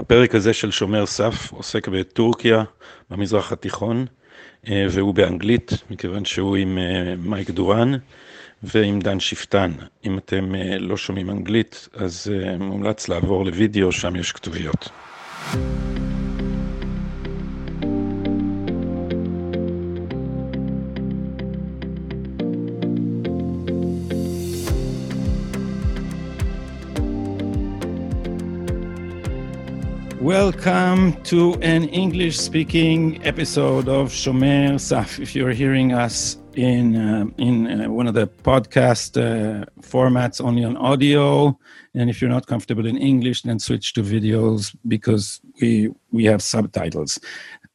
הפרק הזה של שומר סף עוסק בטורקיה, במזרח התיכון, והוא באנגלית, מכיוון שהוא עם מייק דורן ועם דן שפטן. אם אתם לא שומעים אנגלית, אז מומלץ לעבור לוידאו, שם יש כתוביות. Welcome to an English speaking episode of Shomer Saf. If you're hearing us in, uh, in uh, one of the podcast uh, formats only on audio, and if you're not comfortable in English, then switch to videos because we, we have subtitles.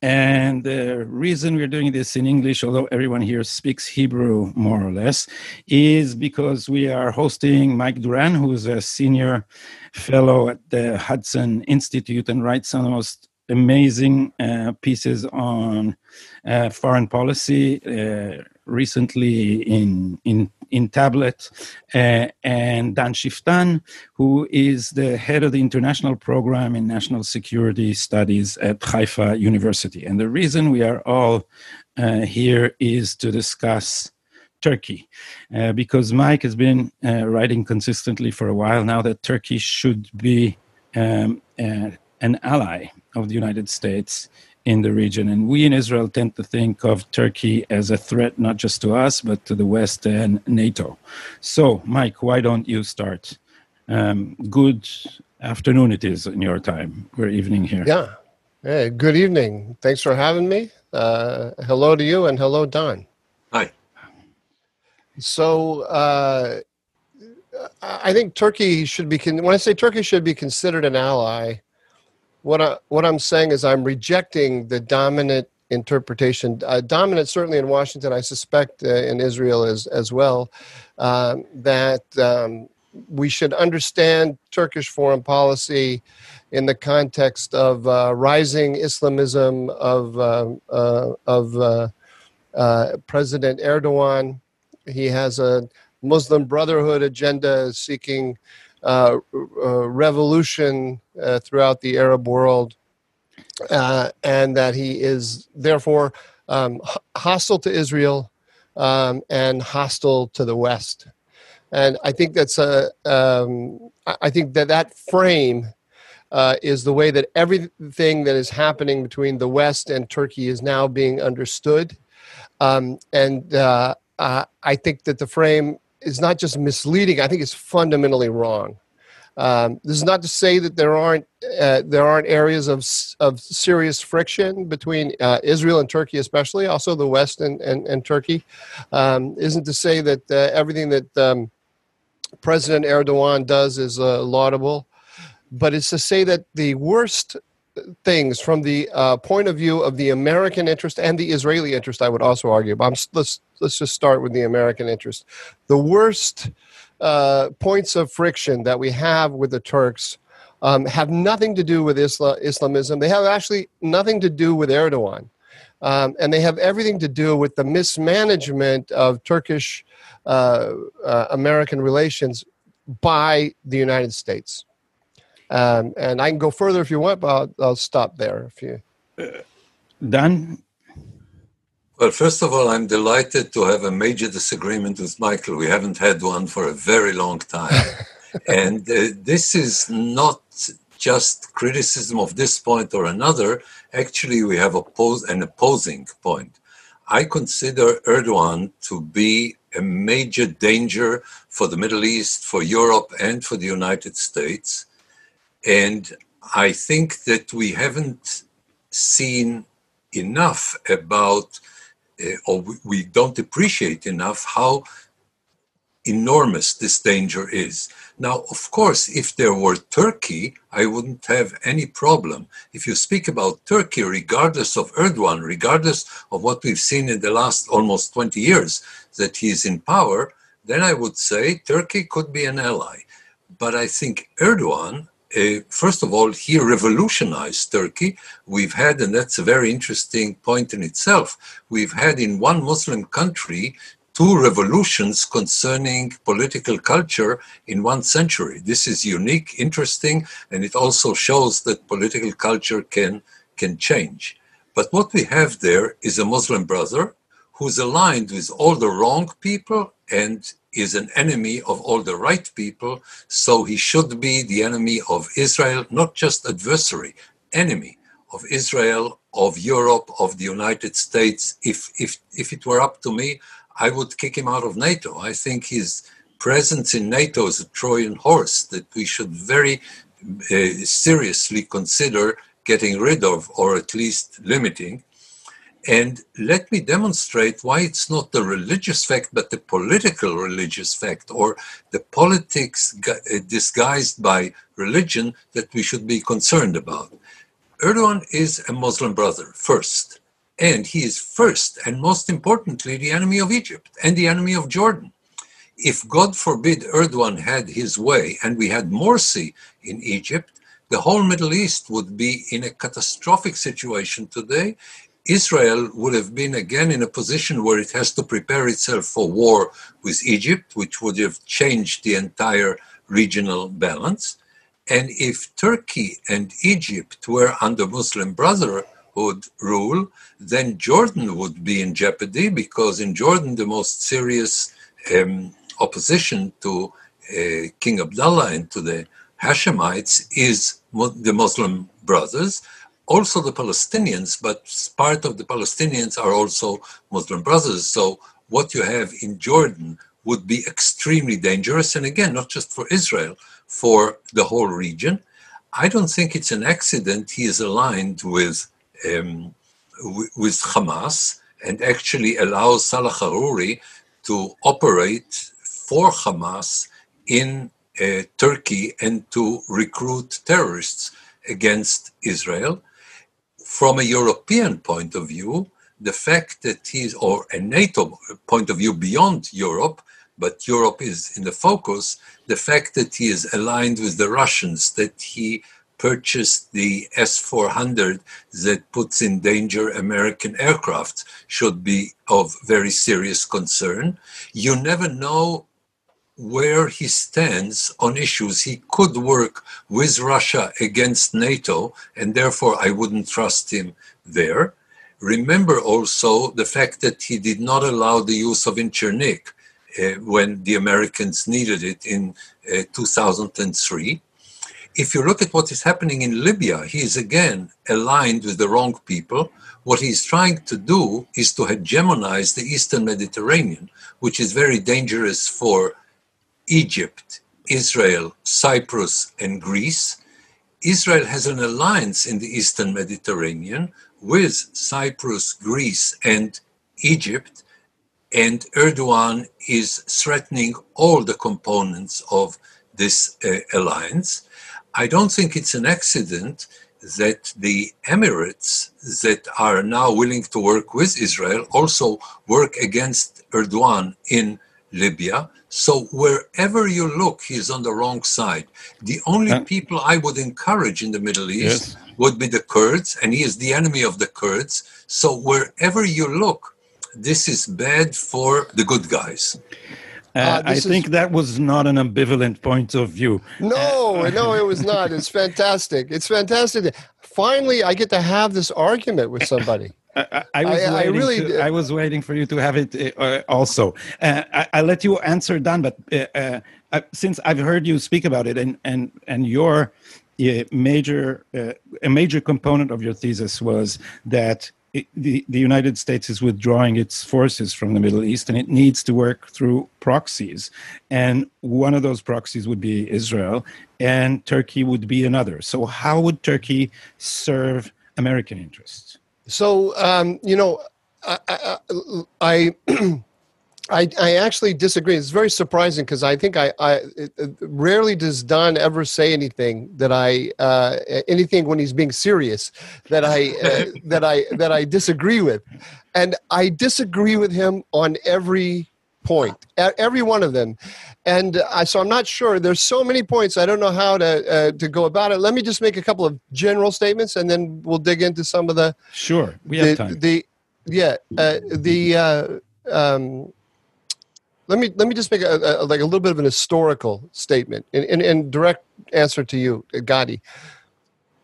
And the reason we're doing this in English, although everyone here speaks Hebrew more or less, is because we are hosting Mike Doran, who is a senior fellow at the Hudson Institute and writes some of the most amazing uh, pieces on uh, foreign policy. Uh, recently in in in Tablet, uh, and Dan Schueftan, who is the head of the international program in national security studies at Haifa University. And the reason we are all uh, here is to discuss Turkey, uh, because Mike has been uh, writing consistently for a while now that Turkey should be um, uh, an ally of the United States in the region. And we in Israel tend to think of Turkey as a threat not just to us, but to the West and NATO. So, Mike, why don't you start? Um, good afternoon, it is in your time. We're evening here. Yeah. Hey, good evening. Thanks for having me. Uh, hello to you and hello, Don. Hi. So, uh, I think Turkey should be, when I say Turkey should be considered an ally, what I what I'm saying is I'm rejecting the dominant interpretation. Uh, dominant certainly in Washington, I suspect uh, in Israel as as well. Um, that um, we should understand Turkish foreign policy in the context of uh, rising Islamism of uh, uh, of President Erdogan. He has a Muslim Brotherhood agenda seeking uh, uh, revolution uh, throughout the Arab world, and that he is therefore um, hostile to Israel um, and hostile to the West. And I think that's a. Um, I think that that frame uh, is the way that everything that is happening between the West and Turkey is now being understood. Um, and uh, uh, I think that the frame is not just misleading. I think it's fundamentally wrong. Um, this is not to say that there aren't uh, there aren't areas of of serious friction between uh, Israel and Turkey, especially also the West and and, and Turkey. Um, isn't to say that uh, everything that um, President Erdogan does is uh, laudable, but it's to say that the worst things from the uh, point of view of the American interest and the Israeli interest, I would also argue. But I'm, let's let's just start with the American interest. The worst uh, points of friction that we have with the Turks um, have nothing to do with Islam, Islamism. They have actually nothing to do with Erdogan. Um, and they have everything to do with the mismanagement of Turkish uh, uh, American relations by the United States. Um, and I can go further if you want, but I'll, I'll stop there. If you uh, Dan, well, first of all, I'm delighted to have a major disagreement with Michael. We haven't had one for a very long time. and uh, this is not just criticism of this point or another. Actually, we have oppose, an opposing point. I consider Erdogan to be a major danger for the Middle East, for Europe, and for the United States. And I think that we haven't seen enough about, uh, or we don't appreciate enough how enormous this danger is. Now, of course, if there were Turkey, I wouldn't have any problem. If you speak about Turkey, regardless of Erdogan, regardless of what we've seen in the last almost 20 years that he's in power, then I would say Turkey could be an ally. But I think Erdogan uh, first of all, he revolutionized Turkey. We've had, and that's a very interesting point in itself, we've had in one Muslim country two revolutions concerning political culture in one century. This is unique, interesting, and it also shows that political culture can, can change. But what we have there is a Muslim brother who's aligned with all the wrong people and is an enemy of all the right people. So he should be the enemy of Israel, not just adversary, enemy of Israel, of Europe, of the United States. If, if, if it were up to me, I would kick him out of NATO. I think his presence in NATO is a Trojan horse that we should very uh, seriously consider getting rid of or at least limiting. And let me demonstrate why it's not the religious fact, but the political religious fact or the politics uh, disguised by religion that we should be concerned about. Erdogan is a Muslim brother, first. And he is first and most importantly the enemy of Egypt and the enemy of Jordan. If God forbid Erdogan had his way and we had Morsi in Egypt, the whole Middle East would be in a catastrophic situation today. Israel would have been again in a position where it has to prepare itself for war with Egypt, which would have changed the entire regional balance. And if Turkey and Egypt were under Muslim Brotherhood, rule, then Jordan would be in jeopardy because in Jordan, the most serious um, opposition to uh, King Abdullah and to the Hashemites is the Muslim brothers, also the Palestinians, but part of the Palestinians are also Muslim brothers. So what you have in Jordan would be extremely dangerous. And again, not just for Israel, for the whole region. I don't think it's an accident he is aligned with um, with Hamas and actually allows Salah Haruri to operate for Hamas in uh, Turkey and to recruit terrorists against Israel. From a European point of view, the fact that he's, or a NATO point of view beyond Europe, but Europe is in the focus, the fact that he is aligned with the Russians, that he purchased the S 400 that puts in danger American aircraft should be of very serious concern. You never know where he stands on issues. He could work with Russia against NATO, and therefore I wouldn't trust him there. Remember also the fact that he did not allow the use of Incirlik uh, when the Americans needed it in uh, 2003 if you look at what is happening in Libya, he is again aligned with the wrong people. What he's trying to do is to hegemonize the Eastern Mediterranean, which is very dangerous for Egypt, Israel, Cyprus, and Greece. Israel has an alliance in the Eastern Mediterranean with Cyprus, Greece, and Egypt, and Erdogan is threatening all the components of this uh, alliance. I don't think it's an accident that the Emirates that are now willing to work with Israel also work against Erdogan in Libya. So wherever you look, he's on the wrong side. The only uh, people I would encourage in the Middle East yes. would be the Kurds, and he is the enemy of the Kurds. So wherever you look, this is bad for the good guys. Uh, uh I think that was not an ambivalent point of view. No, uh, no, it was not. It's fantastic. It's fantastic. Finally, I get to have this argument with somebody. I, I, was I, I really to, I was waiting for you to have it uh, also. Uh, I, I let you answer, Dan, but uh, uh, since I've heard you speak about it, and and and your major a major component of your thesis was that the, the United States is withdrawing its forces from the Middle East and it needs to work through proxies. And one of those proxies would be Israel, and Turkey would be another. So, how would Turkey serve American interests? So, um, you know, I, I, I I, actually disagree. It's very surprising because I think I, I rarely does Don ever say anything that I uh, anything when he's being serious that I uh, that I that I disagree with, and I disagree with him on every point, every one of them, and I, so I'm not sure. There's so many points. I don't know how to uh, to go about it. Let me just make a couple of general statements, and then we'll dig into some of the. Sure, we have the, time. The yeah, uh, the. Uh, um, let me let me just make a, a, like a little bit of an historical statement in, in, in direct answer to you, Gadi.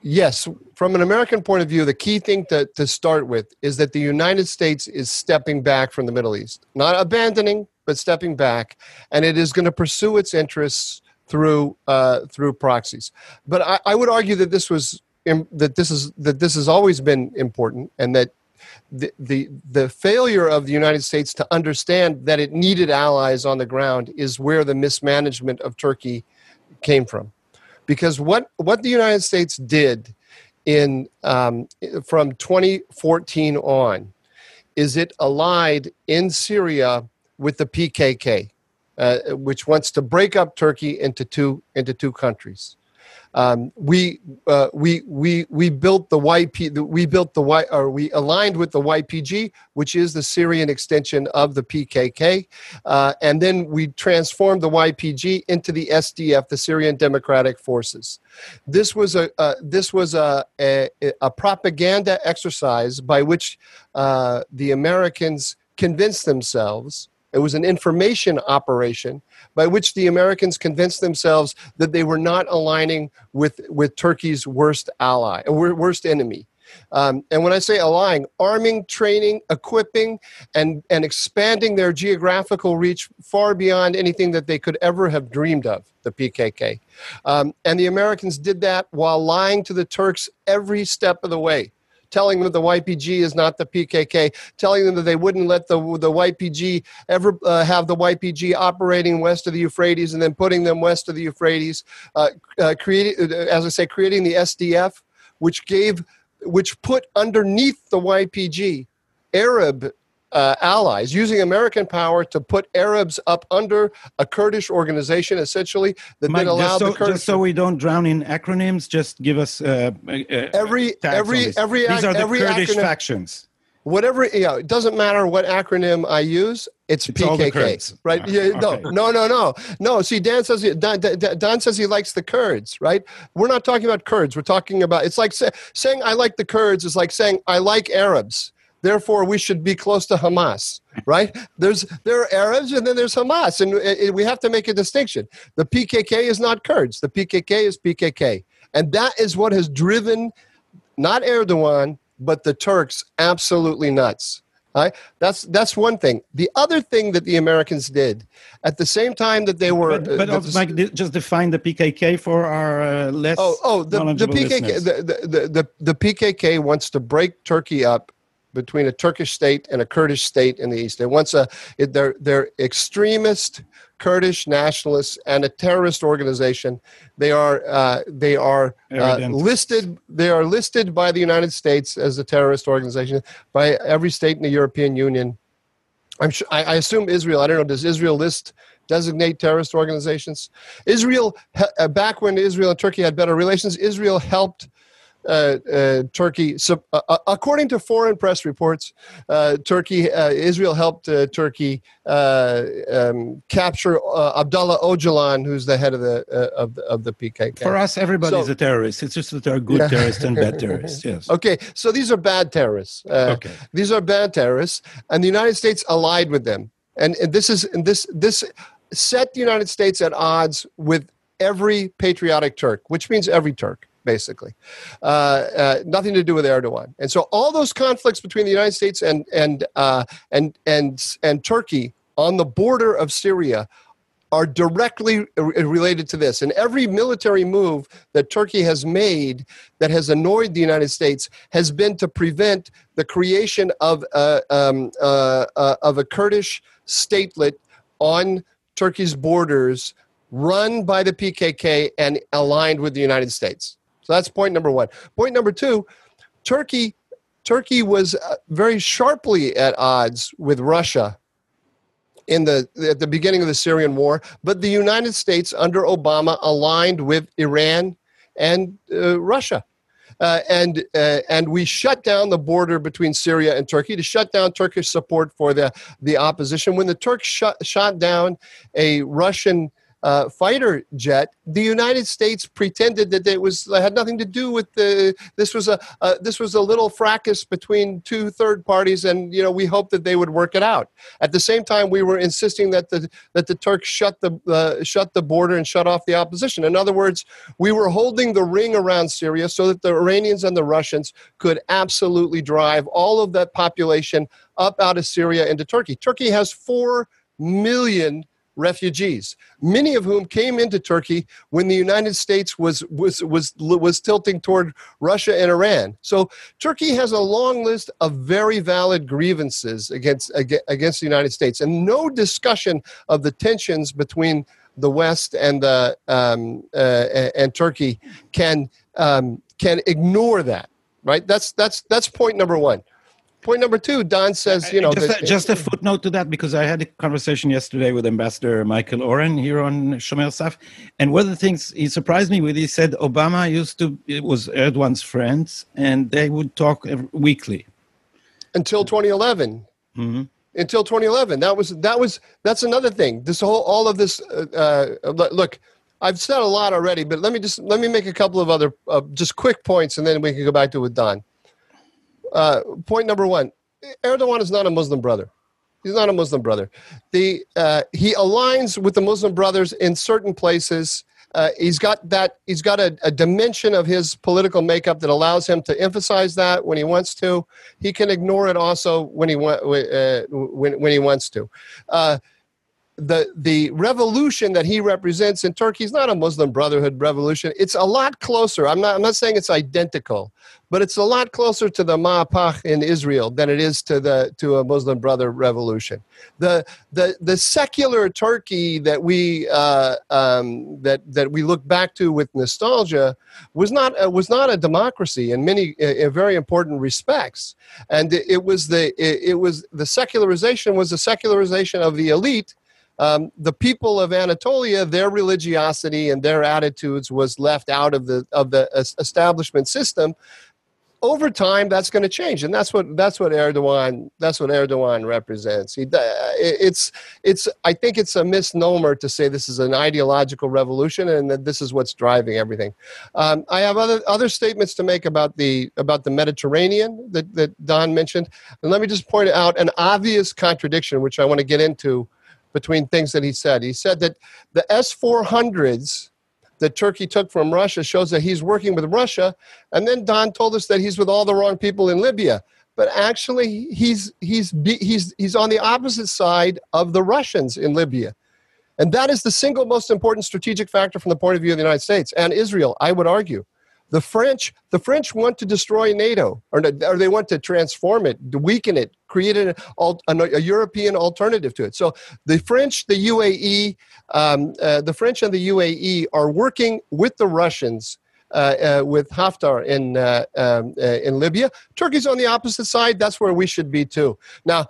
Yes, from an American point of view, the key thing to, to start with is that the United States is stepping back from the Middle East, not abandoning, but stepping back, and it is going to pursue its interests through uh, through proxies. But I, I would argue that this was that this is that this has always been important, and that the, the the failure of the United States to understand that it needed allies on the ground is where the mismanagement of Turkey came from, because what what the United States did in um, from 2014 on is it allied in Syria with the PKK, uh, which wants to break up Turkey into two into two countries. Um, we uh, we we we built the YP we built the Y or we aligned with the YPG, which is the Syrian extension of the PKK, uh, and then we transformed the YPG into the SDF, the Syrian Democratic Forces. This was a uh, this was a, a, a propaganda exercise by which uh, the Americans convinced themselves it was an information operation by which the Americans convinced themselves that they were not aligning with, with Turkey's worst ally, uh, worst enemy. Um, and when I say aligning, arming, training, equipping, and, and expanding their geographical reach far beyond anything that they could ever have dreamed of, the PKK. Um, and the Americans did that while lying to the Turks every step of the way telling them the YPG is not the PKK, telling them that they wouldn't let the, the YPG ever uh, have the YPG operating west of the Euphrates and then putting them west of the Euphrates, uh, uh, creating, uh, as I say, creating the SDF, which gave, which put underneath the YPG Arab uh, allies, using American power to put Arabs up under a Kurdish organization, essentially that Mike, then allowed so, the Kurdish. Just so we don't drown in acronyms, just give us uh, uh, every every every. These are the every Kurdish acronym, factions. Whatever, you know, it doesn't matter what acronym I use. It's, it's PKK, right? Yeah, no, okay. no, no, no, no. See, Dan says he, Dan, Dan, says he likes the Kurds, right? We're not talking about Kurds. We're talking about. It's like say, saying I like the Kurds is like saying I like Arabs therefore we should be close to Hamas, right? There's there are Arabs and then there's Hamas, and it, we have to make a distinction. The PKK is not Kurds. The PKK is PKK, and that is what has driven not Erdogan but the Turks absolutely nuts. Right? That's that's one thing. The other thing that the Americans did at the same time that they were, but, but uh, Mike, just define the PKK for our uh, less. Oh, oh, the, the PKK, the, the, the, the PKK wants to break Turkey up between a Turkish state and a Kurdish state in the east. They want a they're they're extremist Kurdish nationalists and a terrorist organization. They are uh, they are uh, listed they are listed by the United States as a terrorist organization by every state in the European Union. I'm sure, I, I assume Israel. I don't know. Does Israel list designate terrorist organizations? Israel uh, back when Israel and Turkey had better relations, Israel helped uh, uh, Turkey, so, uh, uh, according to foreign press reports, uh, Turkey, Israel helped Turkey um, capture Abdullah Öcalan, who's the head of the of the, of the PKK. For us, everybody's so, a terrorist. It's just that there are good yeah. terrorists and bad terrorists. Yes. Okay, so these are bad terrorists. okay. These are bad terrorists, and the United States allied with them, and, and this is and this this set the United States at odds with every patriotic Turk, which means every Turk basically. Uh, uh, nothing to do with Erdogan. And so all those conflicts between the United States and and uh, and and and Turkey on the border of Syria are directly related to this. And every military move that Turkey has made that has annoyed the United States has been to prevent the creation of a, um, uh, uh, of a Kurdish statelet on Turkey's borders run by the PKK and aligned with the United States. So that's point number one. Point number two, Turkey. Turkey was uh, very sharply at odds with Russia in the at the beginning of the Syrian war, but the United States under Obama aligned with Iran and uh, Russia. Uh, and uh, and we shut down the border between Syria and Turkey to shut down Turkish support for the the opposition. When the Turks shut, shot down a Russian uh, fighter jet, the United States pretended that it was had nothing to do with the. This was a uh, this was a little fracas between two third parties, and you know we hoped that they would work it out. At the same time, we were insisting that the that the Turks shut the uh, shut the border and shut off the opposition. In other words, we were holding the ring around Syria so that the Iranians and the Russians could absolutely drive all of that population up out of Syria into Turkey. Turkey has four million refugees, many of whom came into Turkey when the United States was was was was tilting toward Russia and Iran. So Turkey has a long list of very valid grievances against against the United States, and no discussion of the tensions between the West and the um, uh, and Turkey can um, can ignore that. Right. That's that's that's point number one point number two, Don says, you know, just, a, just a footnote to that because I had a conversation yesterday with Ambassador Michael Oren here on Shomer Saf, and one of the things he surprised me with, he said Obama used to it was Erdogan's friends, and they would talk weekly until 2011. Mm-hmm. Until 2011, that was that was that's another thing. This whole all of this. Uh, uh, look, I've said a lot already, but let me just let me make a couple of other uh, just quick points, and then we can go back to it with Don. Uh, point number one Erdogan is not a Muslim brother. He's not a Muslim brother. The, uh, he aligns with the Muslim brothers in certain places. Uh, he's got that. He's got a, a, dimension of his political makeup that allows him to emphasize that when he wants to. He can ignore it also when he wa- uh, when when he wants to. Uh, the the revolution that he represents in Turkey is not a Muslim Brotherhood revolution. It's a lot closer. I'm not I'm not saying it's identical, but it's a lot closer to the Mahapach in Israel than it is to the to a Muslim Brother revolution. The the the secular Turkey that we uh, um, that that we look back to with nostalgia was not uh, was not a democracy in many in very important respects, and it, it was the it, it was the secularization was the secularization of the elite um, the people of Anatolia, their religiosity and their attitudes was left out of the of the establishment system. Over time, that's going to change, and that's what that's what Erdogan that's what Erdogan represents. He, it's it's I think it's a misnomer to say this is an ideological revolution and that this is what's driving everything. Um, I have other other statements to make about the about the Mediterranean that that Don mentioned, and let me just point out an obvious contradiction, which I want to get into between things that he said. He said that the S 400s that Turkey took from Russia shows that he's working with Russia. And then Don told us that he's with all the wrong people in Libya. But actually, he's, he's, he's, he's on the opposite side of the Russians in Libya. And that is the single most important strategic factor from the point of view of the United States and Israel, I would argue. The French, the French want to destroy NATO, or, or they want to transform it, weaken it, create an, a, a European alternative to it. So the French, the UAE, um, uh, the French and the UAE are working with the Russians uh, uh, with Haftar in uh, um, uh, in Libya. Turkey's on the opposite side. That's where we should be too. Now,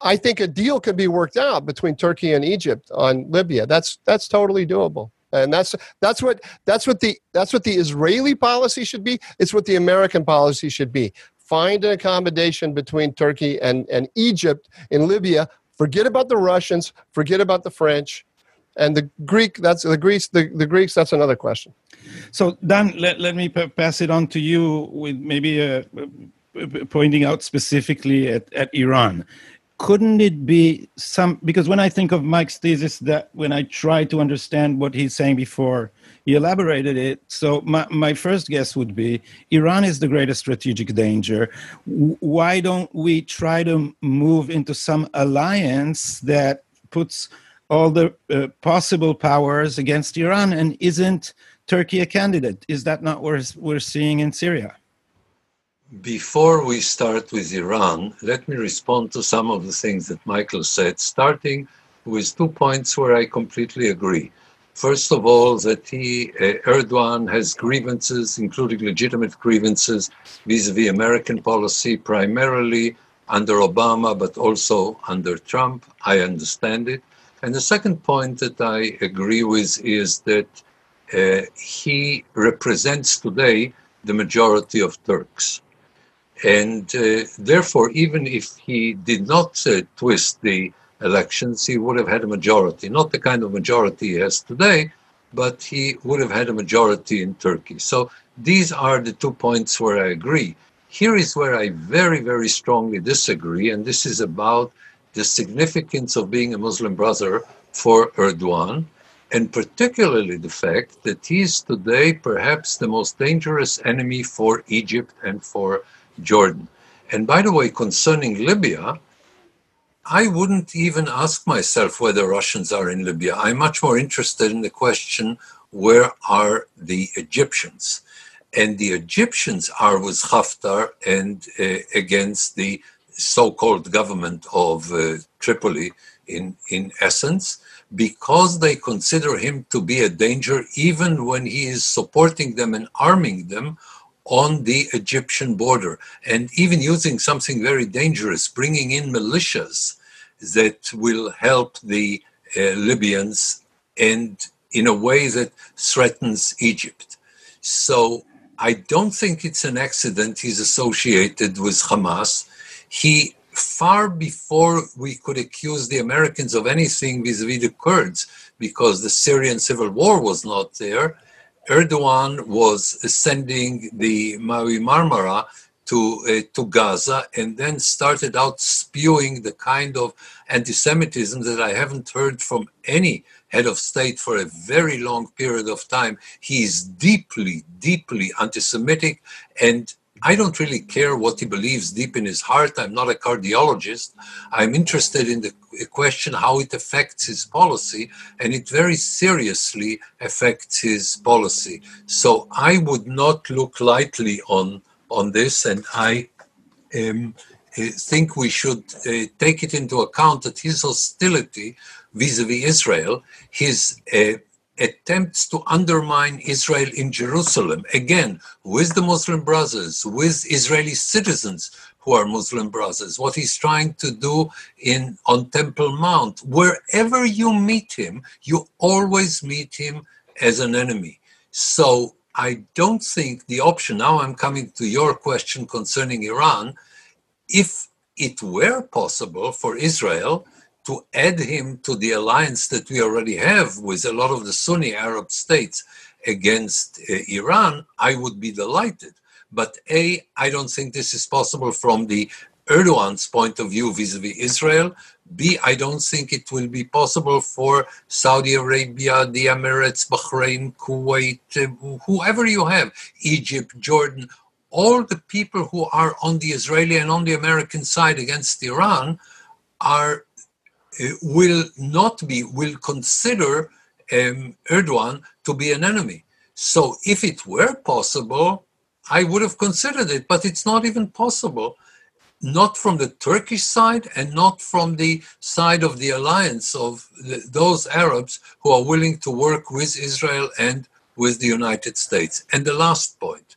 I think a deal could be worked out between Turkey and Egypt on Libya. That's that's totally doable and that's that's what that's what the that's what the Israeli policy should be. It's what the American policy should be. Find an accommodation between Turkey and, and Egypt in Libya. Forget about the Russians. Forget about the French, and the Greek. That's the Greeks. The, the Greeks. That's another question. So Dan, let, let me pass it on to you with maybe a, uh, pointing out specifically at, at Iran couldn't it be some because when i think of mike's thesis that when i try to understand what he's saying before he elaborated it so my, my first guess would be iran is the greatest strategic danger. Why don't we try to move into some alliance that puts all the uh, possible powers against iran and isn't turkey a candidate? Is that not what we're seeing in syria before we start with Iran, let me respond to some of the things that Michael said, starting with two points where I completely agree. First of all, that he, uh, Erdogan has grievances, including legitimate grievances vis-a-vis American policy, primarily under Obama, but also under Trump. I understand it. And the second point that I agree with is that uh, he represents today the majority of Turks. And uh, therefore, even if he did not uh, twist the elections, he would have had a majority. Not the kind of majority he has today, but he would have had a majority in Turkey. So these are the two points where I agree. Here is where I very, very strongly disagree, and this is about the significance of being a Muslim brother for Erdogan, and particularly the fact that he is today perhaps the most dangerous enemy for Egypt and for Jordan. And by the way, concerning Libya, I wouldn't even ask myself whether Russians are in Libya. I'm much more interested in the question where are the Egyptians? And the Egyptians are with Haftar and uh, against the so called government of uh, Tripoli, in, in essence, because they consider him to be a danger, even when he is supporting them and arming them on the Egyptian border, and even using something very dangerous, bringing in militias that will help the uh, Libyans and in a way that threatens Egypt. So I don't think it's an accident he's associated with Hamas. He, far before we could accuse the Americans of anything vis a vis the Kurds, because the Syrian civil war was not there, Erdogan was sending the Mavi Marmara to, uh, to Gaza and then started out spewing the kind of anti-Semitism that I haven't heard from any head of state for a very long period of time. He is deeply, deeply anti-Semitic and I don't really care what he believes deep in his heart. I'm not a cardiologist. I'm interested in the question how it affects his policy, and it very seriously affects his policy. So I would not look lightly on on this, and I um, uh, think we should uh, take it into account that his hostility vis-a-vis Israel, his uh, attempts to undermine Israel in Jerusalem, again, with the Muslim Brothers, with Israeli citizens who are Muslim Brothers, what he's trying to do in on Temple Mount. Wherever you meet him, you always meet him as an enemy. So I don't think the option, now I'm coming to your question concerning Iran, if it were possible for Israel to add him to the alliance that we already have with a lot of the Sunni Arab states against uh, Iran, I would be delighted. But A, I don't think this is possible from the Erdogan's point of view vis a vis Israel. B, I don't think it will be possible for Saudi Arabia, the Emirates, Bahrain, Kuwait, uh, whoever you have, Egypt, Jordan, all the people who are on the Israeli and on the American side against Iran are will not be will consider um, Erdogan to be an enemy. So if it were possible, I would have considered it, but it's not even possible not from the Turkish side and not from the side of the alliance of the, those Arabs who are willing to work with Israel and with the United States. And the last point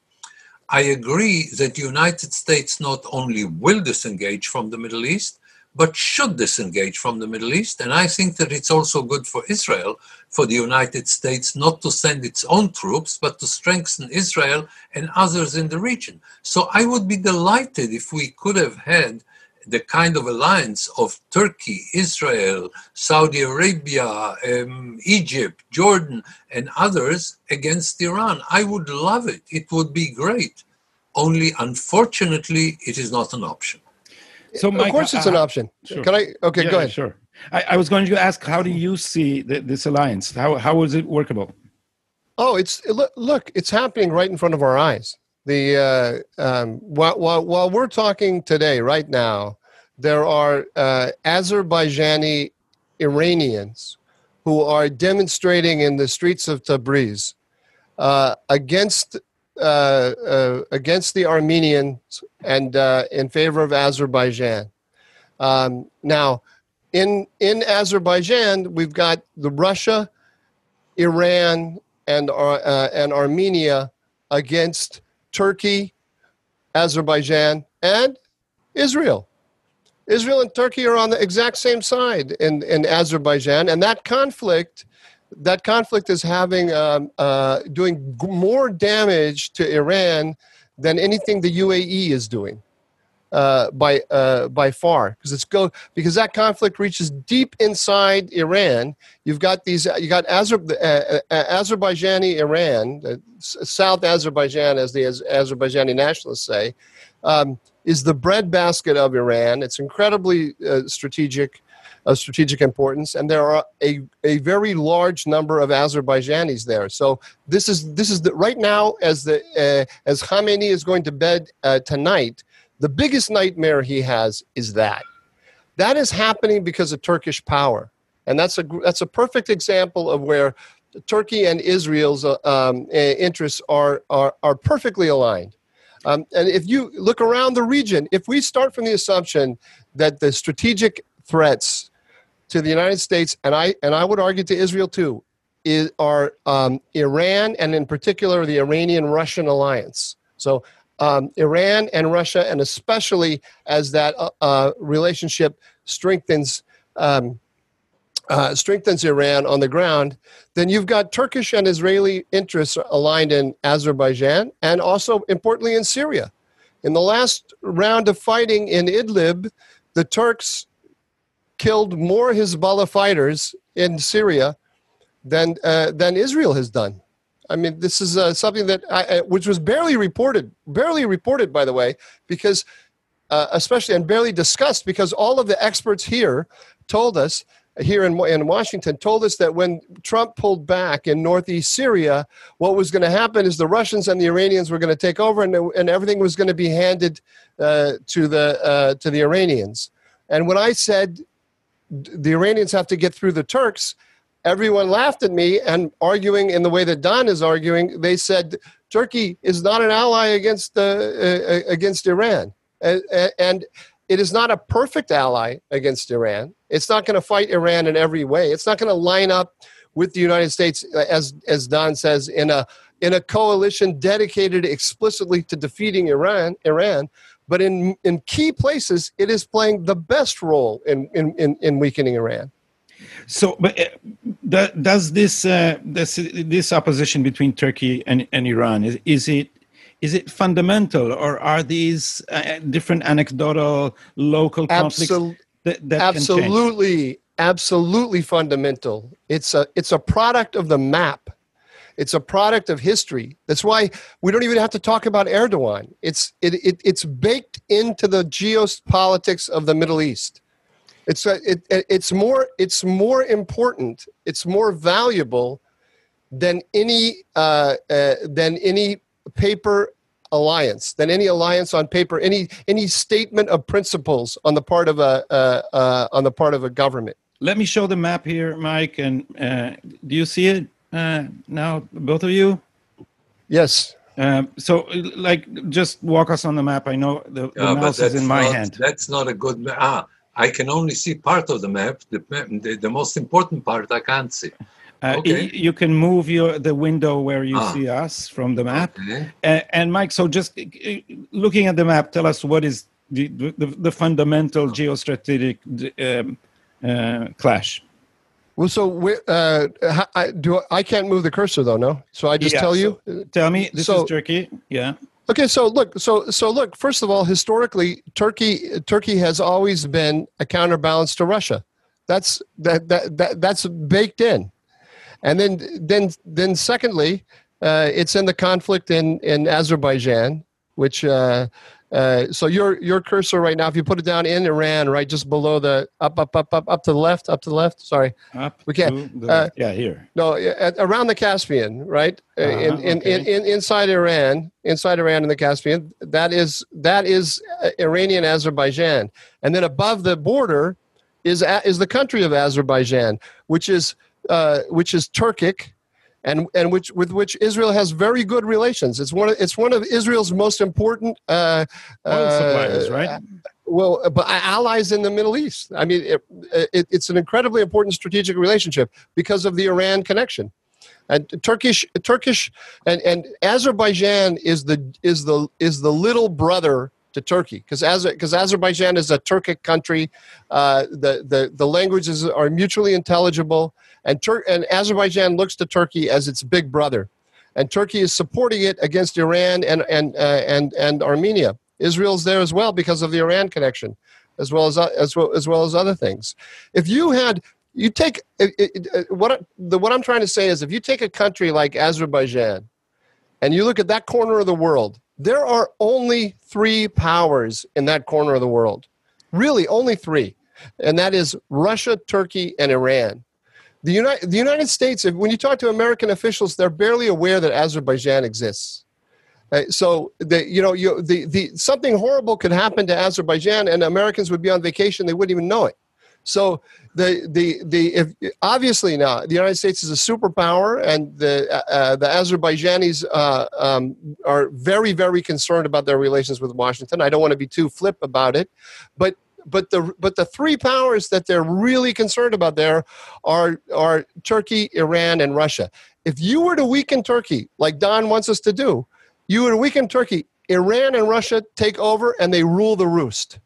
I agree that the United States not only will disengage from the Middle East, but should disengage from the Middle East. And I think that it's also good for Israel, for the United States, not to send its own troops, but to strengthen Israel and others in the region. So I would be delighted if we could have had the kind of alliance of Turkey, Israel, Saudi Arabia, um, Egypt, Jordan, and others against Iran. I would love it. It would be great. Only, unfortunately, it is not an option. So, Mike, of course, it's an option. Sure. Can I? Okay, yeah, go ahead. Sure. I, I, was going to ask, how do you see the, this alliance? How how is it workable? Oh, it's look, it's happening right in front of our eyes. The uh, um, while, while while we're talking today, right now, there are uh, Azerbaijani Iranians who are demonstrating in the streets of Tabriz uh, against uh, uh, against the Armenians and uh, in favor of Azerbaijan. Um, now, in in Azerbaijan, we've got the Russia, Iran, and uh, and Armenia against Turkey, Azerbaijan, and Israel. Israel and Turkey are on the exact same side in, in Azerbaijan, and that conflict that conflict is having um, uh, doing more damage to Iran than anything the UAE is doing. uh, by uh, by far because it's go because that conflict reaches deep inside Iran. You've got these you got Azer, uh, uh, Azerbaijani Iran, uh, South Azerbaijan, as the Az- Azerbaijani nationalists say, um, is the breadbasket of Iran. It's incredibly uh, strategic. Of strategic importance, and there are a, a very large number of Azerbaijanis there. So this is this is the, right now as the uh, as Khamenei is going to bed uh, tonight. The biggest nightmare he has is that. That is happening because of Turkish power. And that's a, that's a perfect example of where Turkey and Israel's uh, um, interests are, are, are perfectly aligned. Um, and if you look around the region, if we start from the assumption that the strategic threats to the United States, and I, and I would argue to Israel too, is, are um, Iran and in particular the Iranian Russian alliance. So um, Iran and Russia, and especially as that uh, uh, relationship strengthens. Um, uh, strengthens Iran on the ground, then you've got Turkish and Israeli interests aligned in Azerbaijan and also, importantly, in Syria. In the last round of fighting in Idlib, the Turks killed more Hezbollah fighters in Syria than, uh, than Israel has done. I mean, this is uh, something that I, which was barely reported, barely reported, by the way, because uh, especially and barely discussed because all of the experts here told us here in, in Washington told us that when Trump pulled back in northeast Syria, what was going to happen is the Russians and the Iranians were going to take over, and, and everything was going to be handed uh, to the uh, to the Iranians. And when I said the Iranians have to get through the Turks, everyone laughed at me and arguing in the way that Don is arguing. They said Turkey is not an ally against uh, uh, against Iran, and, and it is not a perfect ally against Iran. It's not going to fight Iran in every way. It's not going to line up with the United States, as as Don says, in a in a coalition dedicated explicitly to defeating Iran. Iran, but in in key places, it is playing the best role in in, in, in weakening Iran. So, but uh, does this uh, this this opposition between Turkey and, and Iran is is it is it fundamental or are these uh, different anecdotal local conflicts Absol- that, that absolutely absolutely fundamental it's a it's a product of the map it's a product of history. That's why we don't even have to talk about erdogan. It's it, it it's baked into the geopolitics of the middle east. It's a, it, it's more it's more important. It's more valuable than any uh, uh, than any paper alliance than any alliance on paper any any statement of principles on the part of a uh, uh on the part of a government. Let me show the map here mike and uh, do you see it uh, now both of you yes um, so like just walk us on the map i know the, the mouse is in my not, hand that's not a good ah I can only see part of the map. The, the, the most important part I can't see. Uh, okay. you can move your the window where you ah. see us from the map. Okay. Uh, and Mike, so just uh, looking at the map, tell us what is the the, the fundamental geostrategic um, uh, clash. Well, so uh, I, do I can't move the cursor though, no? So I just yeah, tell you. tell me, this so, is Turkey. Yeah. Okay, so look, so so look. First of all, historically, Turkey Turkey has always been a counterbalance to Russia. That's that that, that that's baked in, and then then then secondly, uh, it's in the conflict in in Azerbaijan, which uh, uh, so your your cursor right now, if you put it down in Iran, right, just below the up up up up up to the left, up to the left. Sorry, up we can't. The, uh, yeah, here. No, at, around the Caspian, right, uh, uh-huh, in, in, okay. in, in, inside Iran, inside Iran and the Caspian. That is that is uh, Iranian Azerbaijan, and then above the border is is the country of Azerbaijan, which is uh, which is Turkic and and which with which Israel has very good relations. It's one of it's one of Israel's most important uh, oil suppliers, uh, right? Well, but allies in the Middle East. I mean, it, it, it's an incredibly important strategic relationship because of the Iran connection. And Turkish, Turkish, and, and Azerbaijan is the is the is the little brother to Turkey because because Azerbaijan is a Turkic country. Uh, the, the the languages are mutually intelligible, and Tur- and Azerbaijan looks to Turkey as its big brother, and Turkey is supporting it against Iran and and uh, and and Armenia. Israel's there as well because of the Iran connection, as well as as well as well as other things. If you had you take it, it, what the what I'm trying to say is if you take a country like Azerbaijan and you look at that corner of the world, there are only three powers in that corner of the world. Really, only three. And that is Russia, Turkey, and Iran. The United, the United States, when you talk to American officials, they're barely aware that Azerbaijan exists. Uh, so the you know you the the something horrible could happen to Azerbaijan and Americans would be on vacation they wouldn't even know it. So the the the if obviously now the United States is a superpower and the uh, uh, the Azerbaijanis uh, um, are very very concerned about their relations with Washington. I don't want to be too flip about it, but but the but the three powers that they're really concerned about there are are Turkey, Iran, and Russia. If you were to weaken Turkey, like Don wants us to do, you would weaken Turkey. Iran and Russia take over and they rule the roost.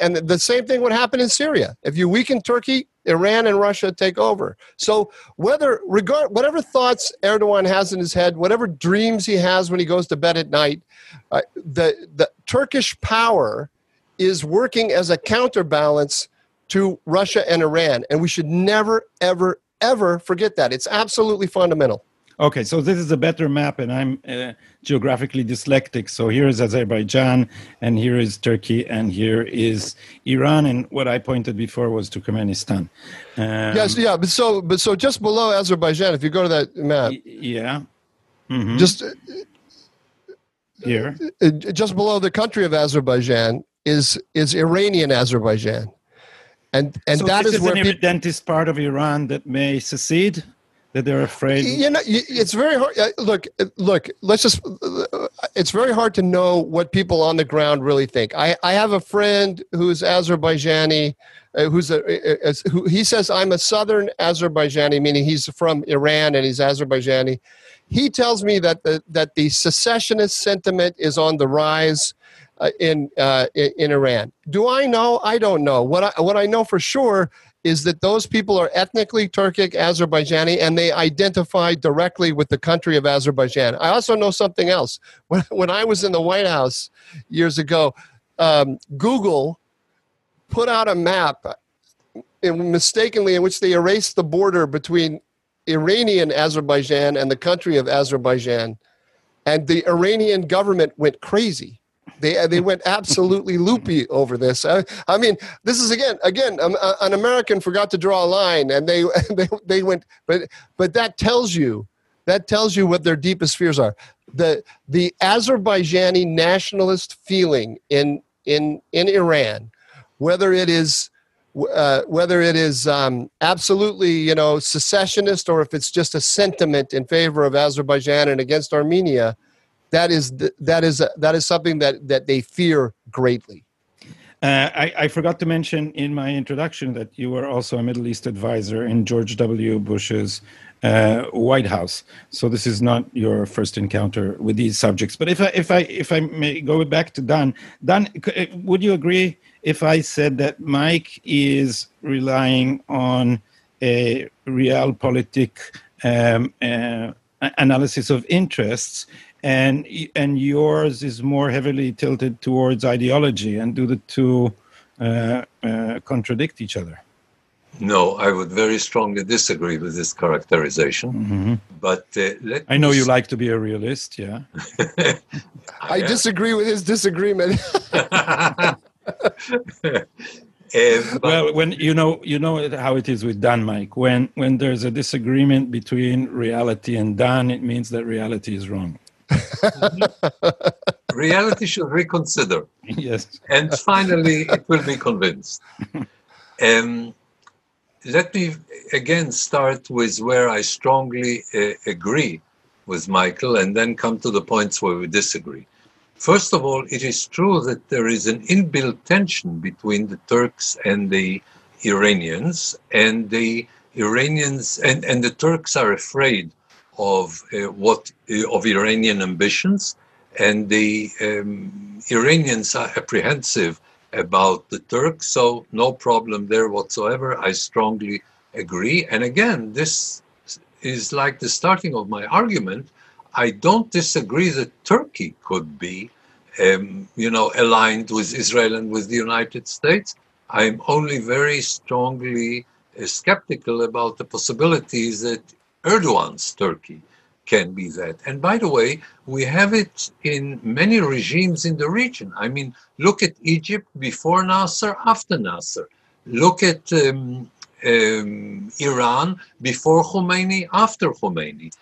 And the same thing would happen in Syria. If you weaken Turkey, Iran and Russia take over. So whether regard whatever thoughts Erdogan has in his head, whatever dreams he has when he goes to bed at night, uh, the the Turkish power is working as a counterbalance to Russia and Iran, and we should never, ever, ever forget that. It's absolutely fundamental. Okay, so this is a better map, and I'm uh, geographically dyslexic. So here is Azerbaijan, and here is Turkey, and here is Iran, and what I pointed before was Turkmenistan. Um, yes, yeah, but so but so just below Azerbaijan, if you go to that map, yeah, mm-hmm. just uh, here, uh, just below the country of Azerbaijan is is Iranian Azerbaijan, and and so that is, is where an irredentist part of Iran that may secede that they're afraid you know it's very hard uh, look uh, look let's just uh, it's very hard to know what people on the ground really think i i have a friend who's azerbaijani who's a, a, a, who he says i'm a southern azerbaijani meaning he's from iran and he's azerbaijani he tells me that the that the secessionist sentiment is on the rise uh, in uh, in Iran. Do I know? I don't know. What I what I know for sure is that those people are ethnically Turkic Azerbaijani and they identify directly with the country of Azerbaijan. I also know something else. When, when I was in the White House years ago, um, Google put out a map mistakenly in which they erased the border between Iranian Azerbaijan and the country of Azerbaijan. And the Iranian government went crazy they uh, they went absolutely loopy over this. I, I mean, this is again again um, uh, an American forgot to draw a line, and they they they went. But but that tells you that tells you what their deepest fears are. The the Azerbaijani nationalist feeling in in in Iran, whether it is uh, whether it is um, absolutely you know secessionist or if it's just a sentiment in favor of Azerbaijan and against Armenia that is that is that is something that that they fear greatly. Uh, I, I, forgot to mention in my introduction that you were also a Middle East advisor in George W. Bush's uh, White House. So this is not your first encounter with these subjects. But if I if I if I may go back to Dan, Dan, uh, would you agree if I said that Mike is relying on a realpolitik um, uh, analysis of interests? And and yours is more heavily tilted towards ideology and do the two uh, uh, contradict each other no i would very strongly disagree with this characterization mm-hmm. but uh, i know you like to be a realist yeah i disagree with his disagreement Um, well, when you know, you know how it is with Dan, Mike. When when there's a disagreement between reality and Dan, it means that reality is wrong. Reality should reconsider. Yes. And finally, it will be convinced. Um, let me again start with where I strongly uh, agree with Michael and then come to the points where we disagree. First of all, it is true that there is an inbuilt tension between the Turks and the Iranians, and the Iranians and, and the Turks are afraid of uh, what uh, of Iranian ambitions, and the um, Iranians are apprehensive about the Turks. So no problem there whatsoever. I strongly agree. And again, this is like the starting of my argument. I don't disagree that Turkey could be um, you know, aligned with Israel and with the United States. I'm only very strongly uh, skeptical about the possibilities that Erdogan's Turkey can be that. And by the way, we have it in many regimes in the region. I mean, look at Egypt before Nasser, after Nasser. Look at um, um, Iran before Khomeini, after Khomeini.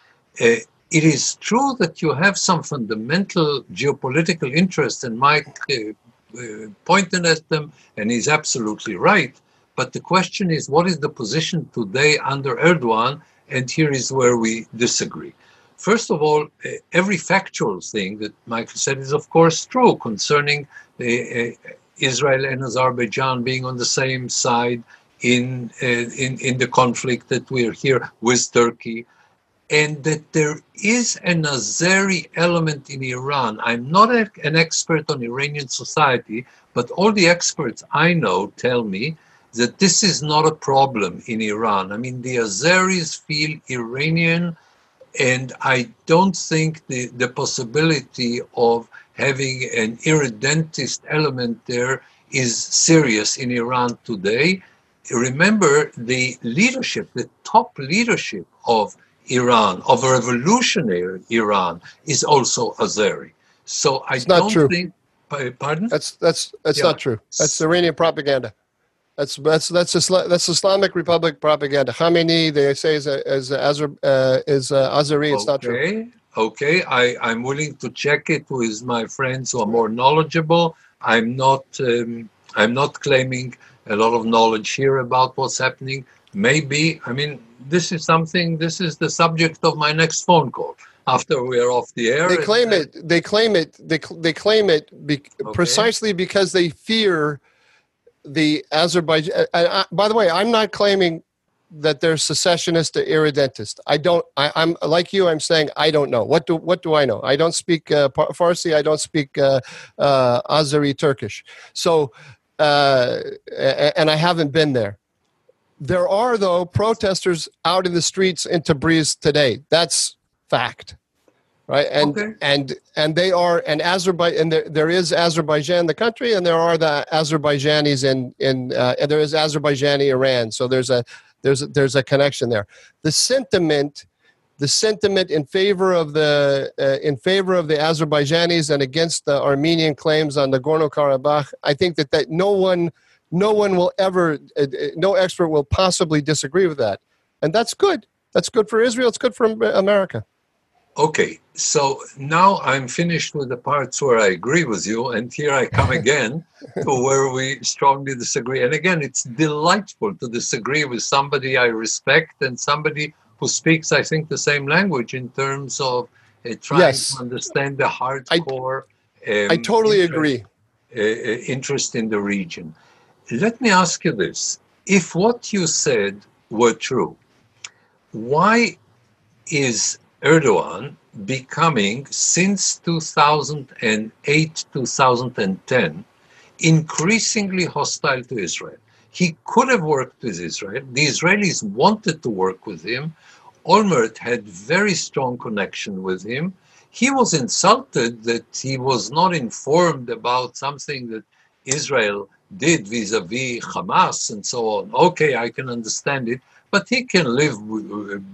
Uh, it is true that you have some fundamental geopolitical interest, and Mike uh, uh, pointed at them, and he's absolutely right. But the question is, what is the position today under Erdogan? And here is where we disagree. First of all, uh, every factual thing that Michael said is, of course, true concerning uh, Israel and Azerbaijan being on the same side in, uh, in, in the conflict that we're here with Turkey and that there is an Azeri element in Iran. I'm not a, an expert on Iranian society, but all the experts I know tell me that this is not a problem in Iran. I mean, the Azeris feel Iranian, and I don't think the, the possibility of having an irredentist element there is serious in Iran today. Remember, the leadership, the top leadership of Iran, of a revolutionary Iran, is also Azeri. So I it's not don't true. think. Pardon? That's that's that's Yeah. not true. That's Iranian propaganda. That's that's that's Isla- that's Islamic Republic propaganda. Khamenei, they say, is a, is a Azer, uh, is a Azeri. It's not true. Okay, okay. I, I'm willing to check it with my friends who are more knowledgeable. I'm not. Um, I'm not claiming a lot of knowledge here about what's happening. Maybe. I mean, this is something. This is the subject of my next phone call after we are off the air. They claim it. They claim it. They they claim it be- Okay. precisely because they fear the Azerbaijan. Uh, uh, by the way, I'm not claiming that they're secessionist or irredentist. I don't. I, I'm like you. I'm saying I don't know. What do What do I know? I don't speak uh, Farsi. I don't speak uh, uh, Azeri Turkish. So, uh, and I haven't been there. There are though protesters out in the streets in Tabriz today. That's fact, right? And Okay. and and they are and Azerbaijan and there, there is Azerbaijan the country and there are the Azerbaijanis in in uh, and there is Azerbaijani Iran. So there's a there's a, there's a connection there. The sentiment the sentiment in favor of the uh, in favor of the Azerbaijanis and against the Armenian claims on the Gorno Karabakh, I think that that no one no one will ever uh, uh, no expert will possibly disagree with that, and that's good. That's good for Israel. It's good for America. Okay, so now I'm finished with the parts where I agree with you, and here I come again to where we strongly disagree. And again, it's delightful to disagree with somebody I respect and somebody who speaks, I think, the same language in terms of uh, trying Yes. to understand the hardcore. I um, totally interest- agree. uh, uh, interest in the region. Let me ask you this. If what you said were true, why is Erdogan becoming, since 2008 2010, increasingly hostile to Israel? He could have worked with Israel. The Israelis wanted to work with him. Olmert had very strong connection with him. He was insulted that he was not informed about something that Israel did vis-a-vis Hamas and so on. Okay, I can understand it, but he can live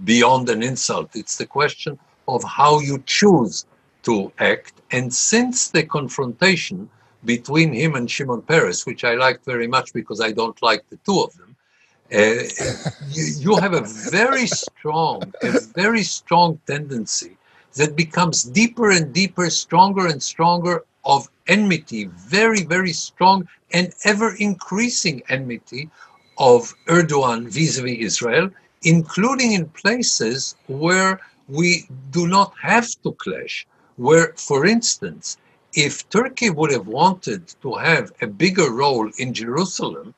beyond an insult. It's the question of how you choose to act. And since the confrontation between him and Shimon Peres, which I liked very much because I don't like the two of them, uh, you, you have a very strong, a very strong tendency that becomes deeper and deeper, stronger and stronger of enmity, very, very strong and ever increasing enmity of Erdogan vis a vis Israel, including in places where we do not have to clash. Where, for instance, if Turkey would have wanted to have a bigger role in Jerusalem,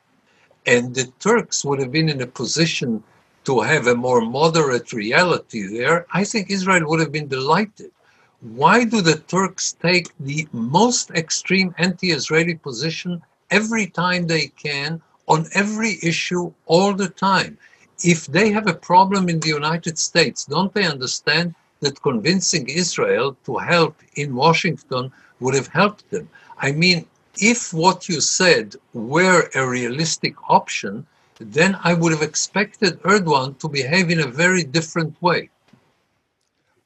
and the Turks would have been in a position to have a more moderate reality there, I think Israel would have been delighted. Why do the Turks take the most extreme anti Israeli position every time they can on every issue all the time? If they have a problem in the United States, don't they understand that convincing Israel to help in Washington would have helped them. I mean, if what you said were a realistic option, then I would have expected Erdogan to behave in a very different way.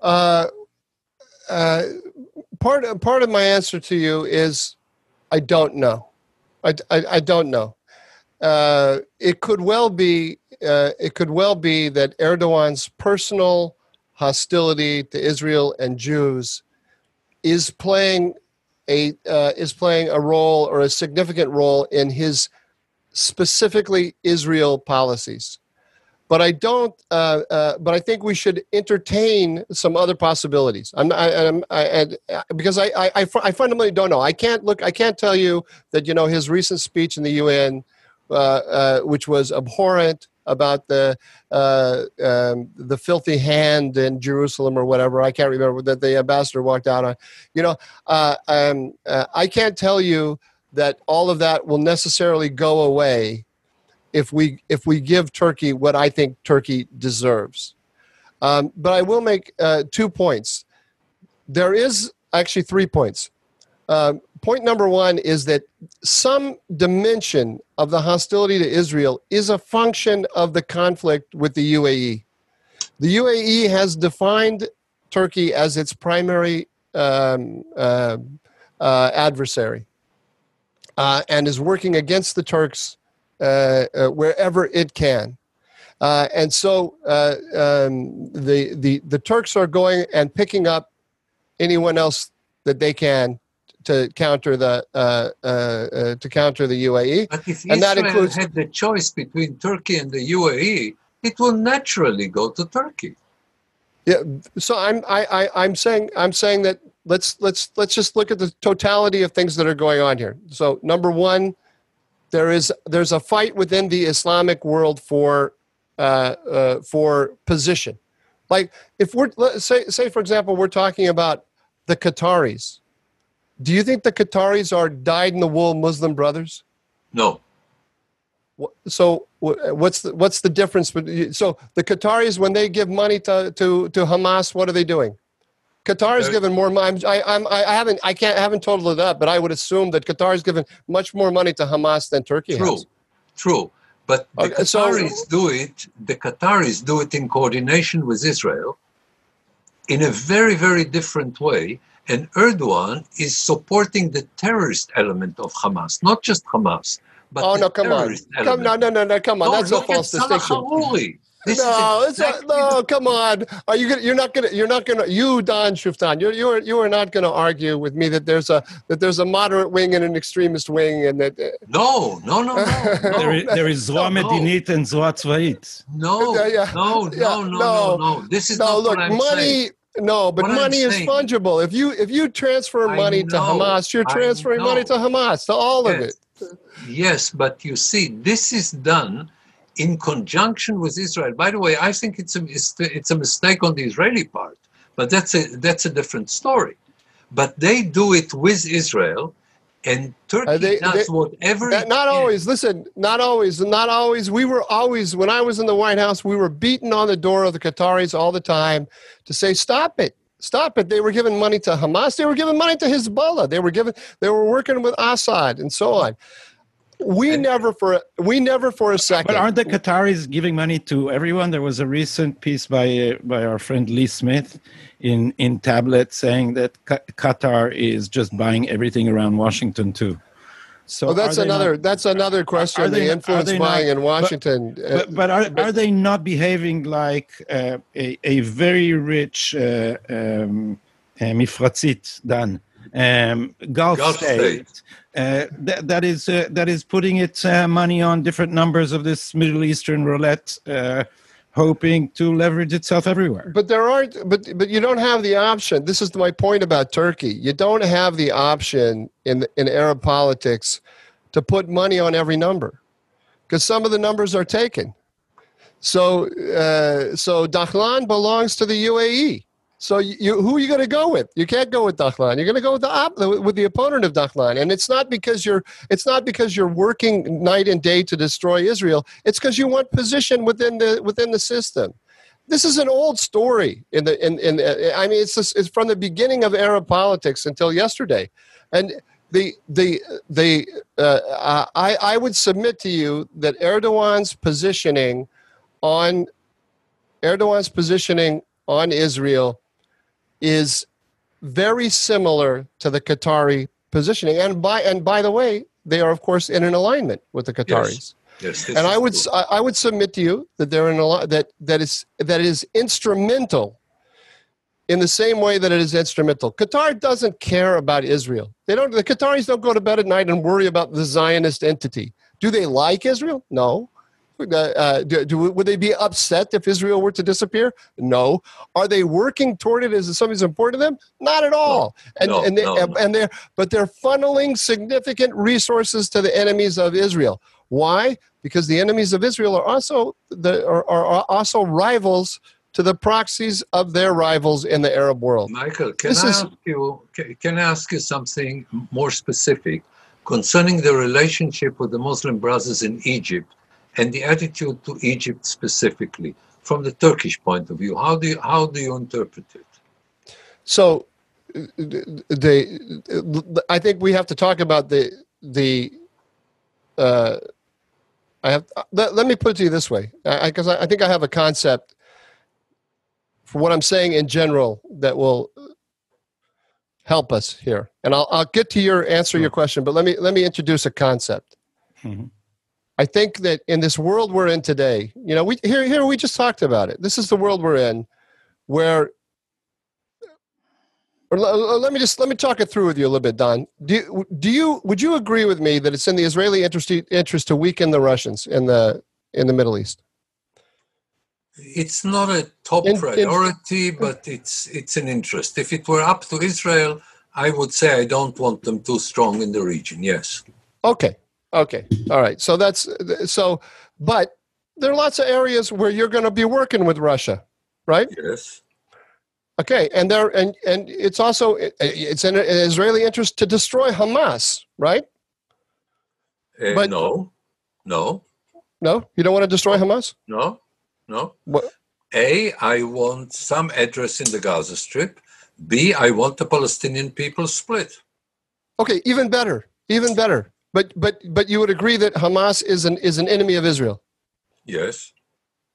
Uh, uh, part part of my answer to you is I don't know. I, I, I don't know. Uh, it could well be uh, it could well be that Erdogan's personal hostility to Israel and Jews is playing a uh, is playing a role or a significant role in his specifically Israel policies. But I don't. Uh, uh, but I think we should entertain some other possibilities. I'm, I, I, I, because I, I, I fundamentally don't know. I can't look. I can't tell you that you know his recent speech in the UN, which was abhorrent about the uh, um, the filthy hand in Jerusalem or whatever. I can't remember that the ambassador walked out on. You know, uh, um, uh, I can't tell you that all of that will necessarily go away if we if we give Turkey what I think Turkey deserves. Um, but I will make uh, two points. There is actually three points. Uh, point number one is that some dimension of the hostility to Israel is a function of the conflict with the UAE. The UAE has defined Turkey as its primary um, uh, uh, adversary uh, and is working against the Turks uh, wherever it can. And so um, the, the, the Turks are going and picking up anyone else that they can to counter the uh, uh, uh, to counter the UAE. But if and Israel that includes, had the choice between Turkey and the UAE, it will naturally go to Turkey. Yeah. So I'm I, I I'm saying I'm saying that let's let's let's just look at the totality of things that are going on here. So number one, there is there's a fight within the Islamic world for uh, uh, for position. Like if we're say say for example we're talking about the Qataris. Do you think the Qataris are dyed in the wool Muslim brothers? No. So what's the, what's the difference? So the Qataris, when they give money to, to, to Hamas, what are they doing? Qatar is given more money. I, I'm, I haven't, I can't, I haven't totaled it up, but I would assume that Qatar is given much more money to Hamas than Turkey True. has. True. But the okay, Qataris so, do it. The Qataris do it in coordination with Israel, in a very, very different way. And Erdogan is supporting the terrorist element of Hamas, not just Hamas, but oh no, come on, come no, no, no, no, come on. No, That's a false distinction. This no, exactly no, come on. Are you gonna? You're not gonna. You're not gonna. You, Don Schueftan, you're you are you are not gonna argue with me that there's a that there's a moderate wing and an extremist wing, and that. Uh, no, no, no, no. no. there is there is Zwa no, Medinit and Zwa Tzvait. No, yeah, yeah, no, yeah, no, no, no, no, This is no. Not look, money. Saying. No, but what money is fungible. If you if you transfer money to Hamas, you're transferring money to Hamas, to all yes. of it. Yes, but you see, this is done in conjunction with Israel. By the way, I think it's a it's a mistake on the Israeli part, but that's a that's a different story. But they do it with Israel, and Turkey uh, they, does they, whatever. That, not can. always. Listen, not always. Not always. We were always when I was in the White House, we were beating on the door of the Qataris all the time to say, "Stop it." Stop it. They were giving money to Hamas. They were giving money to Hezbollah. They were giving they were working with Assad and so on we and, never for we never for a second. But aren't the Qataris giving money to everyone? There was a recent piece by uh, by our friend Lee Smith in in Tablet saying that Qatar is just buying everything around Washington too. So well, that's another not, that's another question. the influence buying not, in Washington. But, but, but are, are they not behaving like uh, a a very rich uh, um, uh, Mifratzit Dan? Um, Gulf, Gulf State, State. Uh, that, that is uh, that is putting its uh, money on different numbers of this Middle Eastern roulette, uh, hoping to leverage itself everywhere. But there aren't. But but you don't have the option. This is my point about Turkey. You don't have the option in in Arab politics to put money on every number because some of the numbers are taken. So uh, so Dahlan belongs to the UAE. So you, who are you going to go with? You can't go with Dahlan. You're going to go with the op- with the opponent of Dahlan, and it's not because you're it's not because you're working night and day to destroy Israel. It's because you want position within the within the system. this is an old story in the in in. I mean, it's just, it's from the beginning of Arab politics until yesterday, and the the the uh, I I would submit to you that Erdogan's positioning on Erdogan's positioning on Israel is very similar to the Qatari positioning, and by and by the way, they are of course in an alignment with the Qataris. Yes, this and I would true. I would submit to you that they're in a lot that that is that is instrumental in the same way that it is instrumental. Qatar doesn't care about Israel. They don't. The Qataris don't go to bed at night and worry about the Zionist entity. Do they like Israel? No. Uh, uh, do, do, would they be upset if Israel were to disappear? No. Are they working toward it as something that's important to them? Not at all. And No, and they, no, no. and they're but they're funneling significant resources to the enemies of Israel. Why? Because the enemies of Israel are also the are, are are also rivals to the proxies of their rivals in the Arab world. Michael, can This I is- ask you? Can I ask you something more specific concerning the relationship with the Muslim Brothers in Egypt and the attitude to Egypt specifically, from the Turkish point of view? How do you how do you interpret it? So, the I think we have to talk about the the. Uh, I have. Let, let me put it to you this way, because I, I think I have a concept for what I'm saying in general that will help us here, and I'll I'll get to your answer your question, but let me let me introduce a concept. Mhm. I think that in this world we're in today, you know, we here here we just talked about it. This is the world we're in, where or l- let me just let me talk it through with you a little bit, Don. Do you, do you would you agree with me that it's in the Israeli interest interest to weaken the Russians in the in the Middle East? It's not a top In- in- priority, but it's it's an interest. If it were up to Israel, I would say I don't want them too strong in the region. Yes. Okay, okay, all right. So that's so, but there are lots of areas where you're going to be working with Russia, right? Yes. Okay, and there and and it's also it's in an Israeli interest to destroy Hamas, right? Uh, But- no. No. No, you don't want to destroy Hamas. No. No. What? A, I want some address in the Gaza Strip. B, I want the Palestinian people split. Okay, even better, even better. But but but you would agree that Hamas is an is an enemy of Israel. Yes.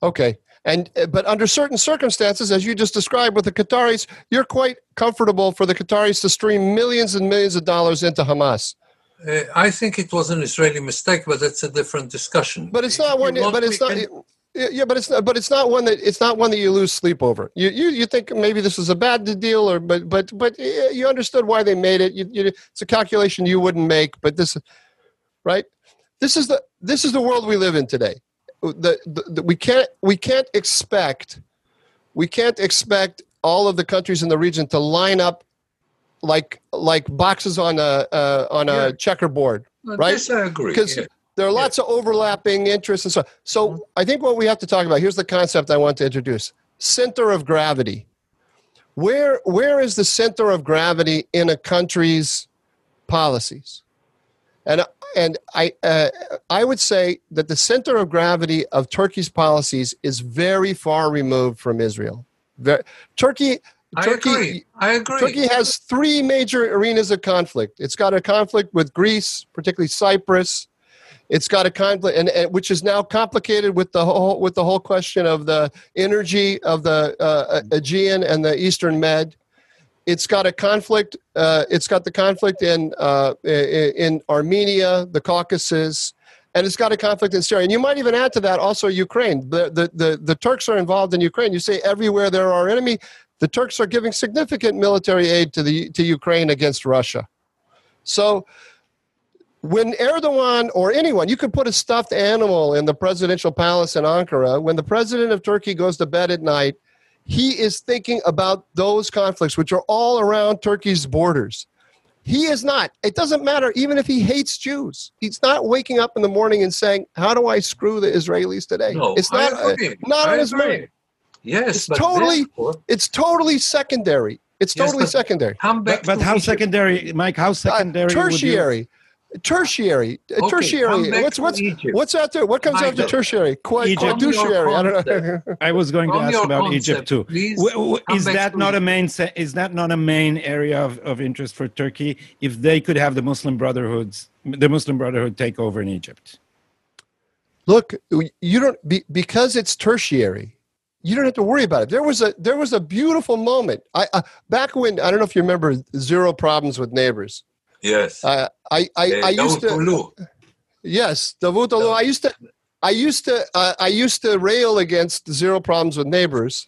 Okay. And but under certain circumstances, as you just described with the Qataris, you're quite comfortable for the Qataris to stream millions and millions of dollars into Hamas. Uh, I think it was an Israeli mistake, but that's a different discussion. But it's not one. But it's not. can- Yeah, but it's not. But it's not one that it's not one that you lose sleep over. You you you think maybe this is a bad deal, or but but but you understood why they made it. You, you, it's a calculation you wouldn't make. But this, right? This is the this is the world we live in today. The, the, the we can't we can't expect we can't expect all of the countries in the region to line up like like boxes on a uh, on a Yeah. checkerboard Well, right? I agree. because yeah. there are Yeah. lots of overlapping interests and so so Mhm. i think what we have to talk about here's the concept i want to introduce center of gravity where where is the center of gravity in a country's policies and and i uh, i would say that the center of gravity of turkey's policies is very far removed from israel Ver turkey I Turkey- agree. I agree. Turkey has three major arenas of conflict. It's got a conflict with Greece, particularly Cyprus. It's got a conflict, and, and which is now complicated with the whole with the whole question of the energy of the uh, Aegean and the Eastern Med. It's got a conflict. Uh, it's got the conflict in uh, in Armenia, the Caucasus, and it's got a conflict in Syria. And you might even add to that also Ukraine. The the the, the Turks are involved in Ukraine. You say everywhere there are enemy the Turks are giving significant military aid to the to Ukraine against Russia. So when Erdogan or anyone, you could put a stuffed animal in the presidential palace in Ankara. When the president of Turkey goes to bed at night, he is thinking about those conflicts, which are all around Turkey's borders. He is not. It doesn't matter, even if he hates Jews. He's not waking up in the morning and saying, "How do I screw the Israelis today?" no, it's not. I agree. not I on his agree. mind. Yes, It's but totally- therefore, It's totally secondary. It's Yes, totally but- secondary. come back But, but to how Egypt. secondary, Mike? How secondary? Uh, would you- tertiary. Tertiary, uh, Okay, tertiary. come back What's what's Egypt. what's after? What comes after Michael. tertiary? Quite Egypt. I don't know. I was going to ask about concept, Egypt too. please W- w- come Is that to- not a main? Is that not a main area of, of interest for Turkey? If they could have the Muslim Brotherhoods, the Muslim Brotherhood take over in Egypt. Look, you don't be, because it's tertiary. You don't have to worry about it. There was a there was a beautiful moment. I uh, back when I don't know if you remember zero problems with neighbors. Yes. Uh, I I, Uh, I used to Davutoğlu. yes Davutoglu. I used to I used to uh, I used to rail against zero problems with neighbors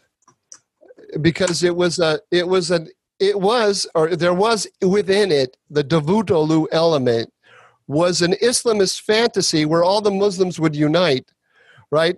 because it was a it was an it was or there was within it the Davutoglu element was an Islamist fantasy where all the Muslims would unite, right?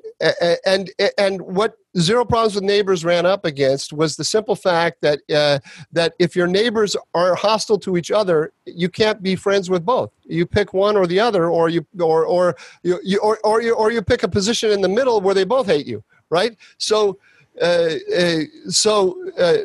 And and what Zero Problems with Neighbors ran up against was the simple fact that uh, that if your neighbors are hostile to each other, you can't be friends with both. You pick one or the other, or you or or you, you or or you or you pick a position in the middle where they both hate you, right? So. Uh, uh, so uh,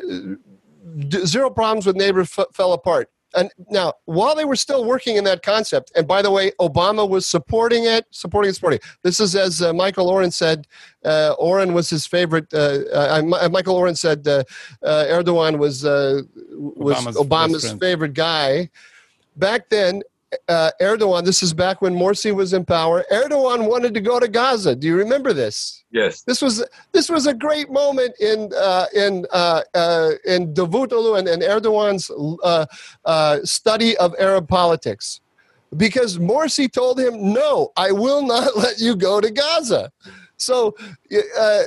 zero problems with neighbors f- fell apart and now while they were still working in that concept and by the way obama was supporting it supporting it supporting it. this is as uh, michael oren said uh, oren was his favorite uh, uh, michael oren said uh, uh, erdogan was uh, was Obama's obama's, favorite guy back then uh, erdogan this is back when morsi was in power erdogan wanted to go to gaza do you remember this Yes. this was this was a great moment in uh, in uh, uh, in Davutoglu and, and Erdogan's uh, uh, study of Arab politics, because Morsi told him, "No, I will not let you go to Gaza." So uh,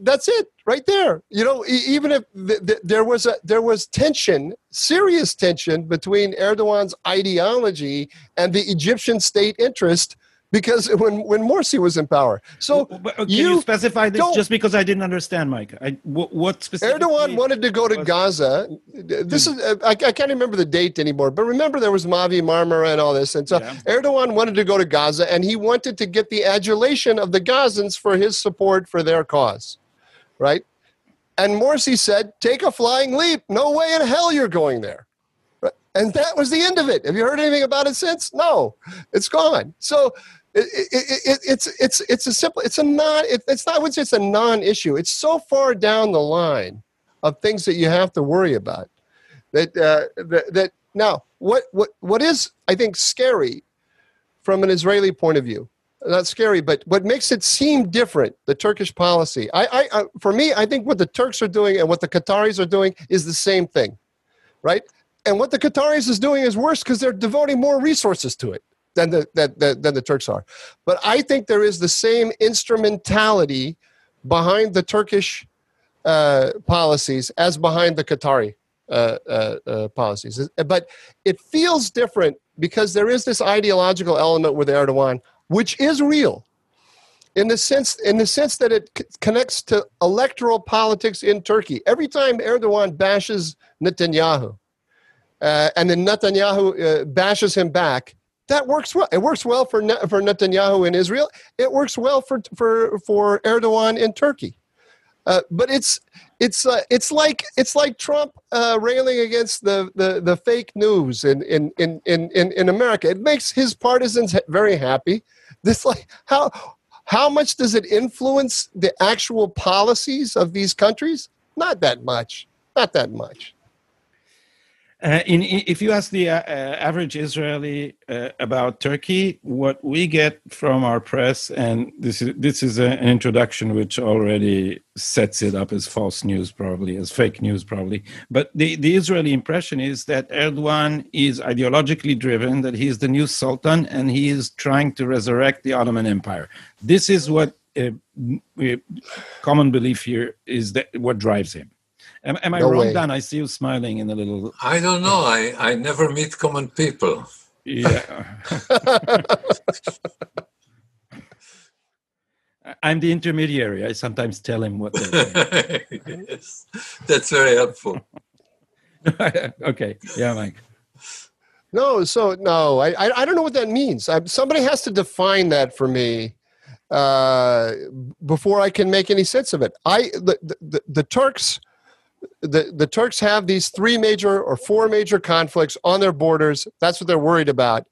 that's it, right there. You know, even if th- th- there was a there was tension, serious tension between Erdogan's ideology and the Egyptian state interest, because when when Morsi was in power, so W- w- Can you, you specify this? Just because I didn't understand, Mike. I, what, what specifically? Erdogan wanted to go to was- Gaza. This is I, I can't remember the date anymore, but remember there was Mavi Marmara and all this, and so Yeah. Erdogan wanted to go to Gaza, and he wanted to get the adulation of the Gazans for his support for their cause, right? And Morsi said, "Take a flying leap. No way in hell you're going there." And that was the end of it. Have you heard anything about it since? No, it's gone. So it, it, it, it's it's it's a simple. It's a non. It, it's not. I would say it's a non-issue. It's so far down the line of things that you have to worry about that uh, that, that now what what what is I think scary from an Israeli point of view. Not scary, but what makes it seem different, the Turkish policy. I, I, I, for me, I think what the Turks are doing and what the Qataris are doing is the same thing, right? And what the Qataris is doing is worse because they're devoting more resources to it than the, than, than, the Turks are. But I think there is the same instrumentality behind the Turkish uh, policies as behind the Qatari uh, uh, uh, policies. But it feels different because there is this ideological element with Erdogan, which is real. In the sense, in the sense that it connects to electoral politics in Turkey. Every time Erdogan bashes Netanyahu, uh, and then Netanyahu uh, bashes him back. That works well. It works well for for Netanyahu in Israel. It works well for for for Erdogan in Turkey. Uh, but it's it's uh, it's like it's like Trump uh, railing against the, the, the fake news in in, in, in in in America. It makes his partisans very happy. This like how how much does it influence the actual policies of these countries? Not that much. Not that much. Uh, in, if you ask the uh, uh, average Israeli uh, about Turkey, what we get from our press, and this is this is a, an introduction which already sets it up as false news, probably as fake news, probably. But the, the Israeli impression is that Erdogan is ideologically driven, that he is the new sultan, and he is trying to resurrect the Ottoman Empire. This is what uh, common belief here is that what drives him. Am, am I No wrong, way. Dan? I see you smiling in a little. I don't know. I, I never meet common people. Yeah. I'm the intermediary. I sometimes tell him what they're yes, that's very helpful. okay. Yeah, Mike. No, so no, I I, I don't know what that means. I, somebody has to define that for me uh, before I can make any sense of it. I the the, the Turks. The, the Turks have these three major or four major conflicts on their borders. That's what they're worried about.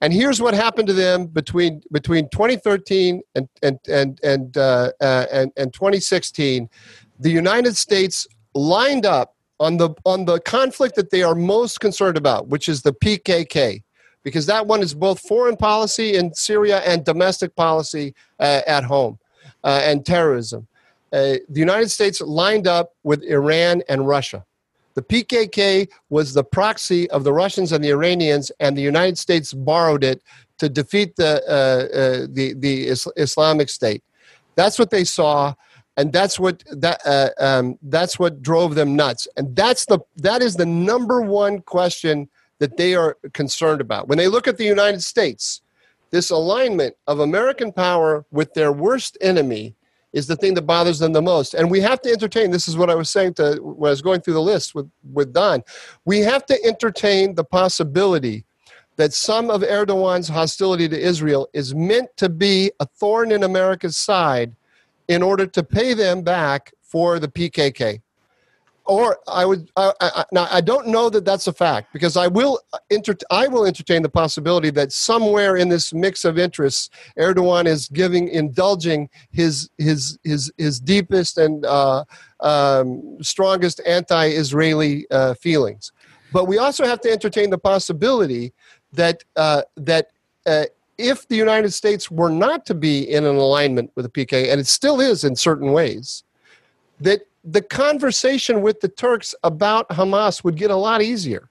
And here's what happened to them between between 2013 and and and and uh, uh, and, and 2016. The United States lined up on the on the conflict that they are most concerned about, which is the PKK, because that one is both foreign policy in Syria and domestic policy uh, at home, uh, and terrorism. The United States lined up with Iran and Russia. The PKK was the proxy of the Russians and the Iranians, and the United States borrowed it to defeat the uh, uh, the the Islamic State. That's what they saw, and that's what that uh, um, that's what drove them nuts. And that's the that is the number one question that they are concerned about when they look at the United States. This alignment of American power with their worst enemy is the thing that bothers them the most. And we have to entertain, this is what I was saying to when I was going through the list with, with Don. We have to entertain the possibility that some of Erdogan's hostility to Israel is meant to be a thorn in America's side in order to pay them back for the PKK or I would. I, I, now I don't know that that's a fact because I will enter, I will entertain the possibility that somewhere in this mix of interests, Erdogan is giving, indulging his his his his deepest and uh, um, strongest anti-Israeli uh, feelings. But we also have to entertain the possibility that uh, that. Uh, if the United States were not to be in an alignment with the PK, and it still is in certain ways, that the conversation with the Turks about Hamas would get a lot easier.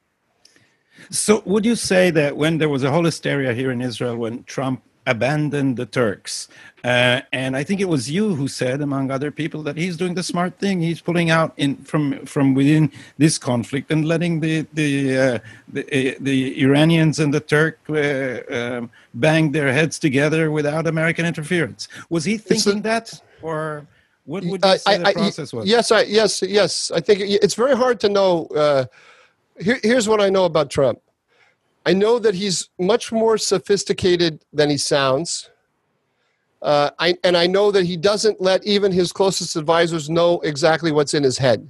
So, would you say that when there was a whole hysteria here in Israel when Trump abandoned the Turks, uh, and I think it was you who said, among other people, that he's doing the smart thing. He's pulling out in from from within this conflict and letting the the uh, the, uh, the, Iranians and the Turk uh, um, bang their heads together without American interference. Was he thinking a, that, or? What would you say I, the process was? Yes, I, yes, yes. I think it's very hard to know. Uh, here, here's what I know about Trump. I know that he's much more sophisticated than he sounds. Uh, I, and I know that he doesn't let even his closest advisors know exactly what's in his head.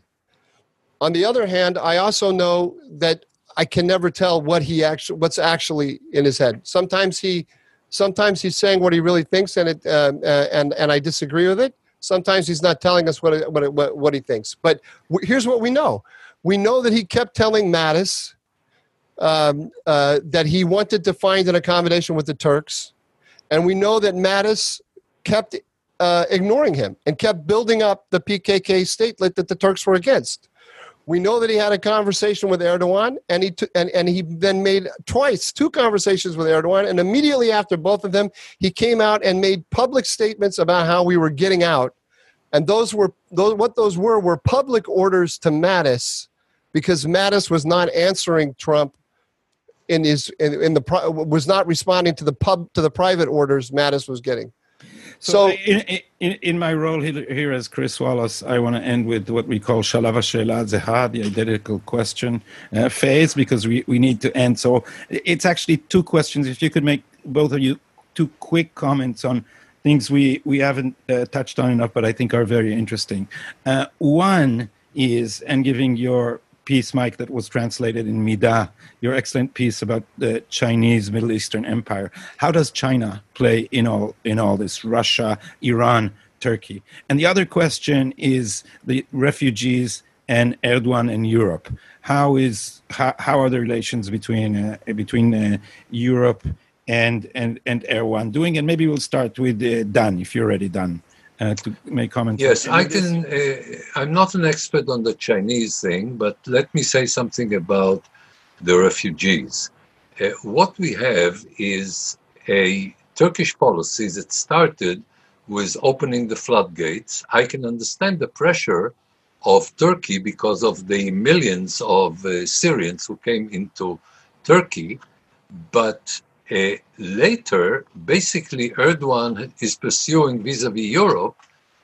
On the other hand, I also know that I can never tell what he actually what's actually in his head. Sometimes he, sometimes he's saying what he really thinks, and it uh, uh, and and I disagree with it. Sometimes he's not telling us what, what, what, what he thinks. But w- here's what we know we know that he kept telling Mattis um, uh, that he wanted to find an accommodation with the Turks. And we know that Mattis kept uh, ignoring him and kept building up the PKK state that the Turks were against. We know that he had a conversation with Erdogan, and he t- and, and he then made twice two conversations with Erdogan, and immediately after both of them, he came out and made public statements about how we were getting out, and those were those what those were were public orders to Mattis, because Mattis was not answering Trump in his in, in the was not responding to the pub to the private orders Mattis was getting. So, so in, in, in, my role here as Chris Wallace, I want to end with what we call Shalav HaShe'ela Zeha, the identical question uh, phase, because we, we need to end. So it's actually two questions. If you could make both of you two quick comments on things we, we haven't uh, touched on enough, but I think are very interesting. Uh, one is, and giving your piece, Mike, that was translated in Mida, your excellent piece about the Chinese Middle Eastern Empire. How does China play in all in all this? Russia, Iran, Turkey. And the other question is the refugees and Erdogan and Europe. How is how, how are the relations between uh, between uh, Europe and and and Erdogan doing? And maybe we'll start with uh, Dan, if you're already done uh, to make comments? Yes, I can. Uh, I'm not an expert on the Chinese thing, but let me say something about the refugees. Uh, what we have is a Turkish policy that started with opening the floodgates. I can understand the pressure of Turkey because of the millions of uh, Syrians who came into Turkey, but uh, later, basically, Erdogan is pursuing vis-a-vis Europe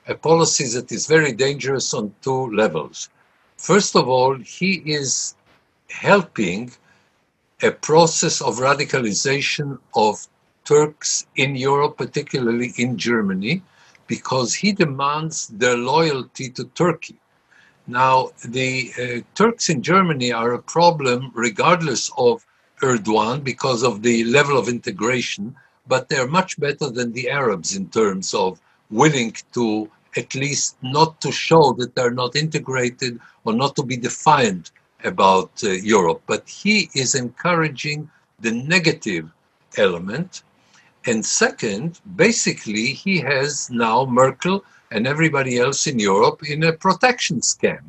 a policy that is very dangerous on two levels. First of all, he is helping a process of radicalization of Turks in Europe, particularly in Germany, because he demands their loyalty to Turkey. Now, the uh, Turks in Germany are a problem regardless of Erdogan because of the level of integration, but they're much better than the Arabs in terms of willing to at least not to show that they're not integrated or not to be defiant about uh, Europe. But he is encouraging the negative element. And second, basically, he has now Merkel and everybody else in Europe in a protection scam,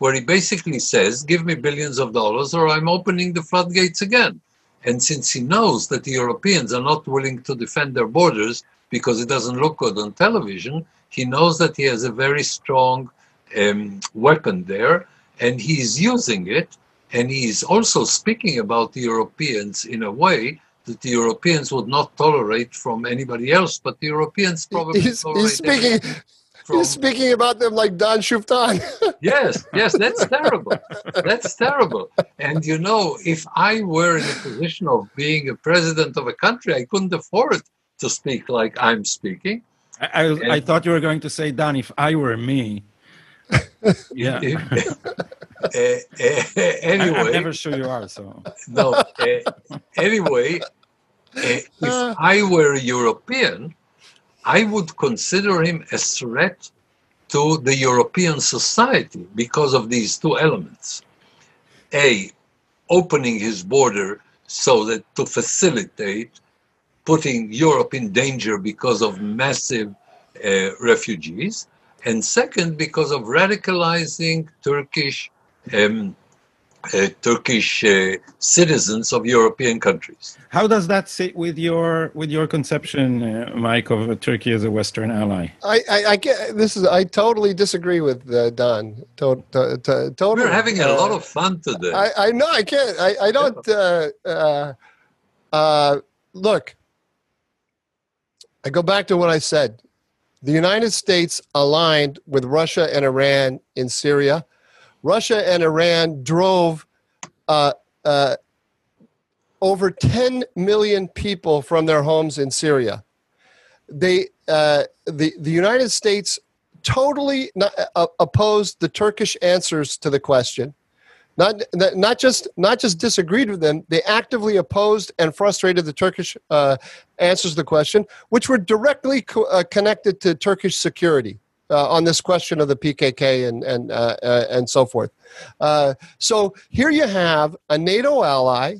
where he basically says, Give me billions of dollars or I'm opening the floodgates again. And since he knows that the Europeans are not willing to defend their borders because it doesn't look good on television, he knows that he has a very strong um, weapon there and he's using it. And he's also speaking about the Europeans in a way that the Europeans would not tolerate from anybody else, but the Europeans probably he's, he's speaking. From, he's speaking about them like Don Schueftan. yes, yes, that's terrible. That's terrible. And you know, if I were in a position of being a president of a country, I couldn't afford to speak like I'm speaking. I, I, and, I thought you were going to say, Don, if I were me. yeah. Uh, uh, anyway, I'm never sure you are. So no. Uh, anyway, if I were a European, I would consider him a threat to the European society because of these two elements. A, opening his border so that to facilitate putting Europe in danger because of massive uh, refugees, and second, because of radicalizing Turkish um, uh, Turkish uh, citizens of European countries. How does that sit with your with your conception, uh, Mike, of Turkey as a Western ally? I, I, I, get this is I totally disagree with uh, Don. To, to, to, totally. We're having a lot of fun today. I, I know I can't. I, I don't. Uh, uh, look, I go back to what I said. The United States aligned with Russia and Iran in Syria Russia and Iran drove uh, uh, over 10 million people from their homes in Syria. They, uh, the, the United States totally not, uh, opposed the Turkish answers to the question. Not, not just not just disagreed with them, they actively opposed and frustrated the Turkish uh, answers to the question, which were directly co- uh, connected to Turkish security uh, on this question of the PKK and and uh, uh, and so forth. Uh, so here you have a NATO ally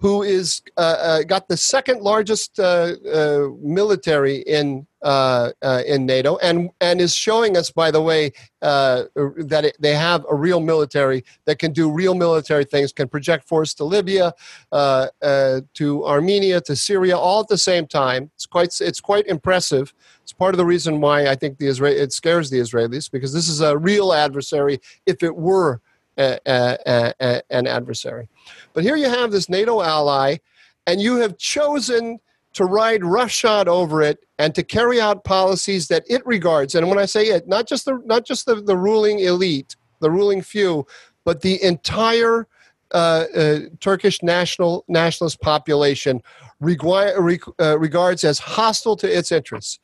who is uh, uh, got the second largest uh, uh, military in uh, in NATO, and and is showing us, by the way, that it, they have a real military that can do real military things, can project force to Libya, to Armenia, to Syria, all at the same time. It's quite it's quite impressive. It's part of the reason why I think the Israel it scares the Israelis because this is a real adversary. If it were an adversary, but here you have this NATO ally, and you have chosen to ride roughshod over it and to carry out policies that it regards. And when I say it, not just the not just the, the ruling elite, the ruling few, but the entire uh, uh, Turkish national nationalist population regard, uh, regards as hostile to its interests.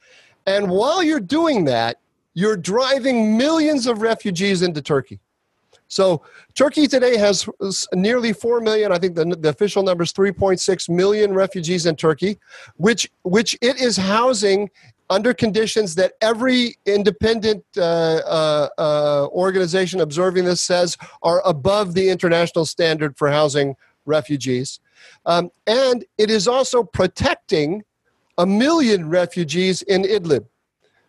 And while you're doing that, you're driving millions of refugees into Turkey. So Turkey today has nearly 4 million, I think the, the official number is 3.6 million refugees in Turkey, which, which it is housing under conditions that every independent uh, uh, uh, organization observing this says are above the international standard for housing refugees. Um, and it is also protecting a million refugees in Idlib.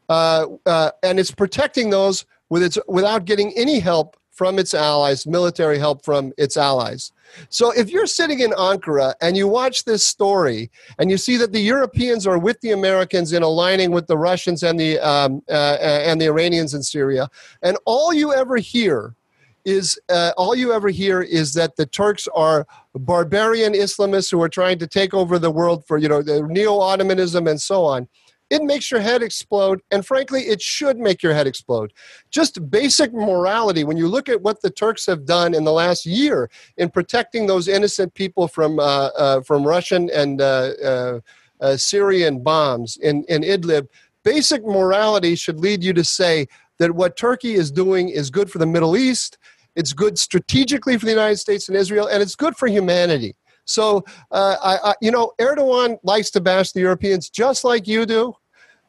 Uh, uh, and it's protecting those with its, without getting any help from its allies, military help from its allies. So if you're sitting in Ankara and you watch this story and you see that the Europeans are with the Americans in aligning with the Russians and the, um, uh, uh and the Iranians in Syria, and all you ever hear is uh, all you ever hear is that the Turks are barbarian Islamists who are trying to take over the world for you know the neo-Ottomanism and so on. It makes your head explode, and frankly, it should make your head explode. Just basic morality. When you look at what the Turks have done in the last year in protecting those innocent people from uh, uh, from Russian and uh, uh, uh, Syrian bombs in in Idlib, basic morality should lead you to say that what Turkey is doing is good for the Middle East it's good strategically for the United States and Israel, and it's good for humanity. So, uh, I, I, you know, Erdogan likes to bash the Europeans just like you do,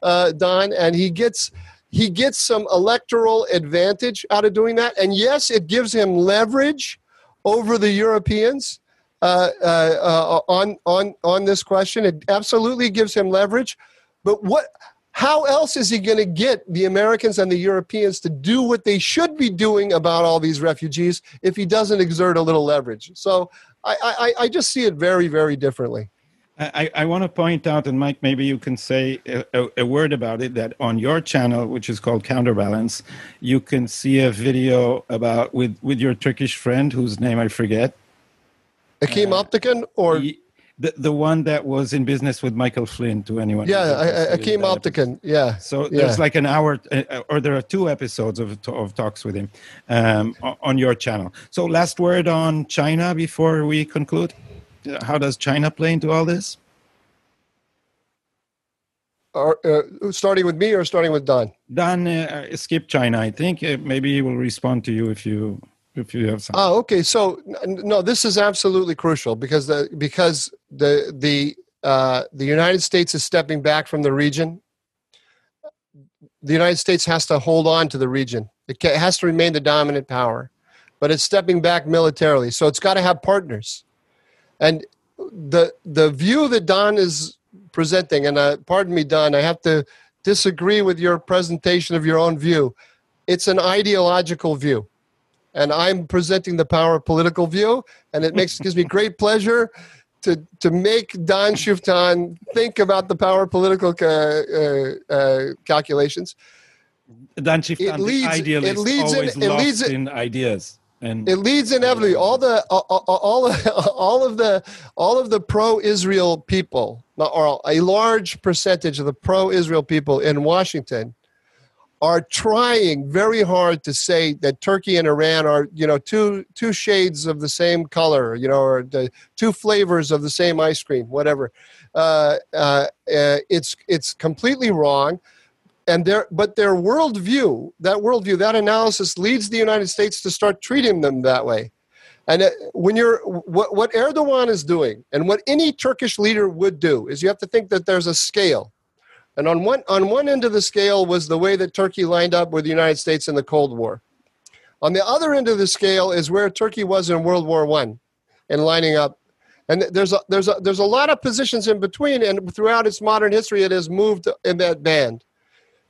uh, Don, and he gets he gets some electoral advantage out of doing that. And yes, it gives him leverage over the Europeans uh, uh, uh, on on on this question. It absolutely gives him leverage. But what? How else is he going to get the Americans and the Europeans to do what they should be doing about all these refugees if he doesn't exert a little leverage? So I, I, I just see it very, very differently. I, I want to point out, and Mike, maybe you can say a, a, word about it. That on your channel, which is called Counterbalance, you can see a video about with with your Turkish friend, whose name I forget. Ekim uh, Alptekin, or the the one that was in business with Michael Flynn. To anyone? Yeah, Ekim Alptekin. Yeah. So yeah. there's like an hour, uh, or there are two episodes of of talks with him um, on your channel. So last word on China before we conclude how does China play into all this? Or, uh, starting with me or starting with Don? Don, uh, skip China. I think uh, maybe he will respond to you if you if you have something. Oh, okay. So no, this is absolutely crucial because the because the the uh, the United States is stepping back from the region. The United States has to hold on to the region. It has to remain the dominant power, but it's stepping back militarily. So it's got to have partners. And the the view that Don is presenting, and uh, pardon me, Don, I have to disagree with your presentation of your own view. It's an ideological view, and I'm presenting the power of political view, and it makes gives me great pleasure to to make Don Schueftan think about the power of political uh, uh, calculations. Don Schueftan, it leads, it leads always in, it leads in ideas and it leads inevitably all the all, all, all of the all of the pro-israel people or a large percentage of the pro-israel people in washington are trying very hard to say that turkey and iran are you know two two shades of the same color you know or the two flavors of the same ice cream whatever. Uh, uh, uh, it's it's completely wrong. And their but their worldview that worldview that analysis leads the united states to start treating them that way. And uh, when you're what, what erdogan is doing and what any turkish leader would do is you have to think that there's a scale and on one on one end of the scale was the way that turkey lined up with the united states in the cold war. On the other end of the scale is where turkey was in world war one and lining up. And there's a there's a there's a lot of positions in between and throughout its modern history it has moved in that band.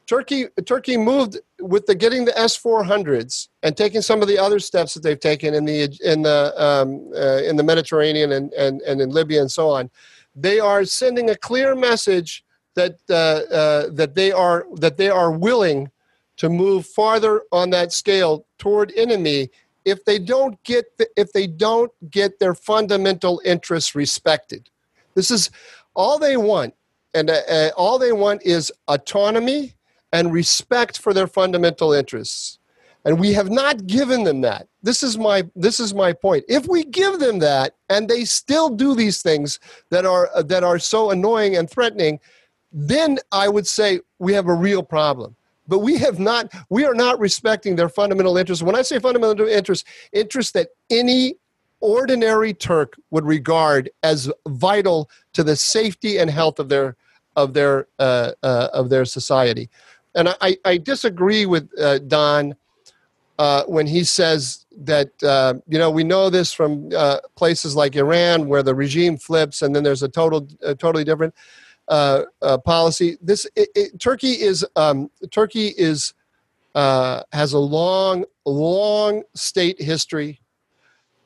Turkey Turkey moved with the getting the S four hundreds and taking some of the other steps that they've taken in the in the um, uh, in the Mediterranean and, and and in Libya and so on. They are sending a clear message that uh, uh, that they are that they are willing to move farther on that scale toward enemy if they don't get the, if they don't get their fundamental interests respected. This is all they want, and uh, uh, all they want is autonomy and respect for their fundamental interests. And we have not given them that. This is my this is my point. If we give them that and they still do these things that are that are so annoying and threatening, then I would say we have a real problem. But we have not we are not respecting their fundamental interests. When I say fundamental interests, interests that any ordinary Turk would regard as vital to the safety and health of their of their uh, uh, of their society and I, I disagree with uh, Don uh, when he says that uh, you know we know this from uh, places like Iran where the regime flips and then there's a total a totally different uh, uh, policy. This it, it, Turkey is um, Turkey is has a long long state history.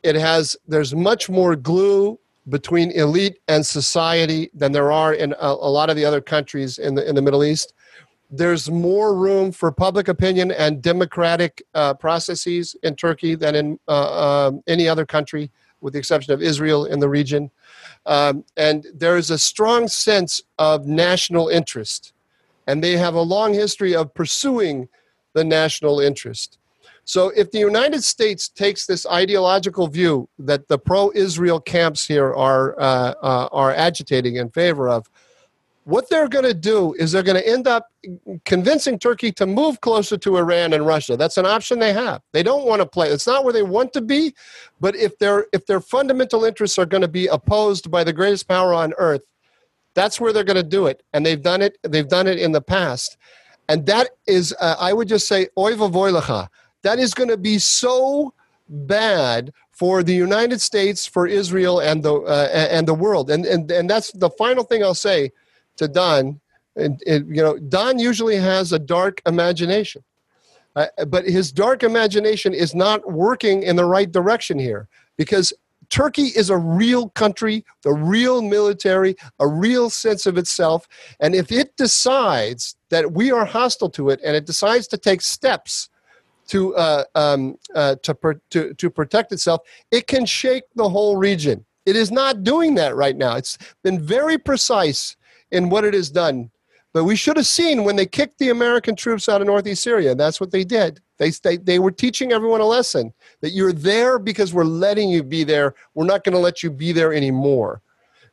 It has there's much more glue between elite and society than there are in a, a lot of the other countries in the in the Middle East there's more room for public opinion and democratic uh, processes in Turkey than in uh, um, any other country, with the exception of Israel in the region. Um, and there is a strong sense of national interest. And they have a long history of pursuing the national interest. So, if the United States takes this ideological view that the pro Israel camps here are, uh, uh, are agitating in favor of, what they're going to do is they're going to end up convincing Turkey to move closer to Iran and Russia. That's an option they have. They don't want to play. It's not where they want to be, but if their if their fundamental interests are going to be opposed by the greatest power on earth, that's where they're going to do it. And they've done it. They've done it in the past, and that is, uh, I would just say, oy vavoylecha. That is going to be so bad for the United States, for Israel, and the uh, and the world. And and and that's the final thing I'll say to Don. And, and you know, Don usually has a dark imagination, uh, but his dark imagination is not working in the right direction here because Turkey is a real country, the real military, a real sense of itself. And if it decides that we are hostile to it and it decides to take steps to, uh, um, uh, to, to, to protect itself, it can shake the whole region. It is not doing that right now. It's been very precise in what it has done. But we should have seen when they kicked the American troops out of northeast Syria. That's what they did. They, they, they were teaching everyone a lesson that you're there because we're letting you be there. We're not going to let you be there anymore.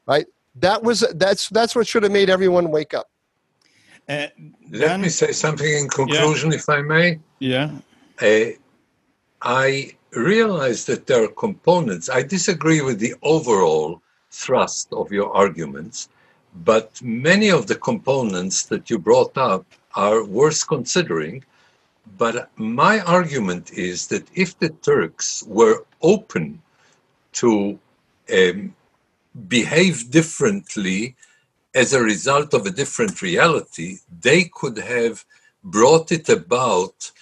Right? That was that's that's what should have made everyone wake up. Uh, let me say something in conclusion, yeah. if I may. Yeah. Uh, I realize that there are components. I disagree with the overall thrust of your arguments, but many of the components that you brought up are worth considering. But my argument is that if the Turks were open to um, behave differently as a result of a different reality, they could have brought it about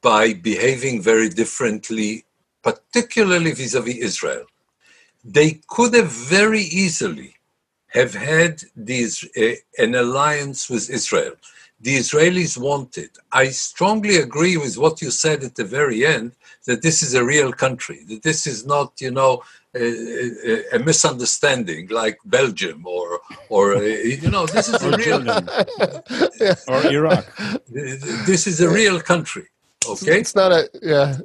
by behaving very differently, particularly vis a vis Israel. They could have very easily have had these, uh, an alliance with Israel. The Israelis wanted. I strongly agree with what you said at the very end that this is a real country, that this is not, you know, a, a, misunderstanding like Belgium or, or uh, you know, this is a real or Iraq. This is a real country. Okay, it's not a yeah.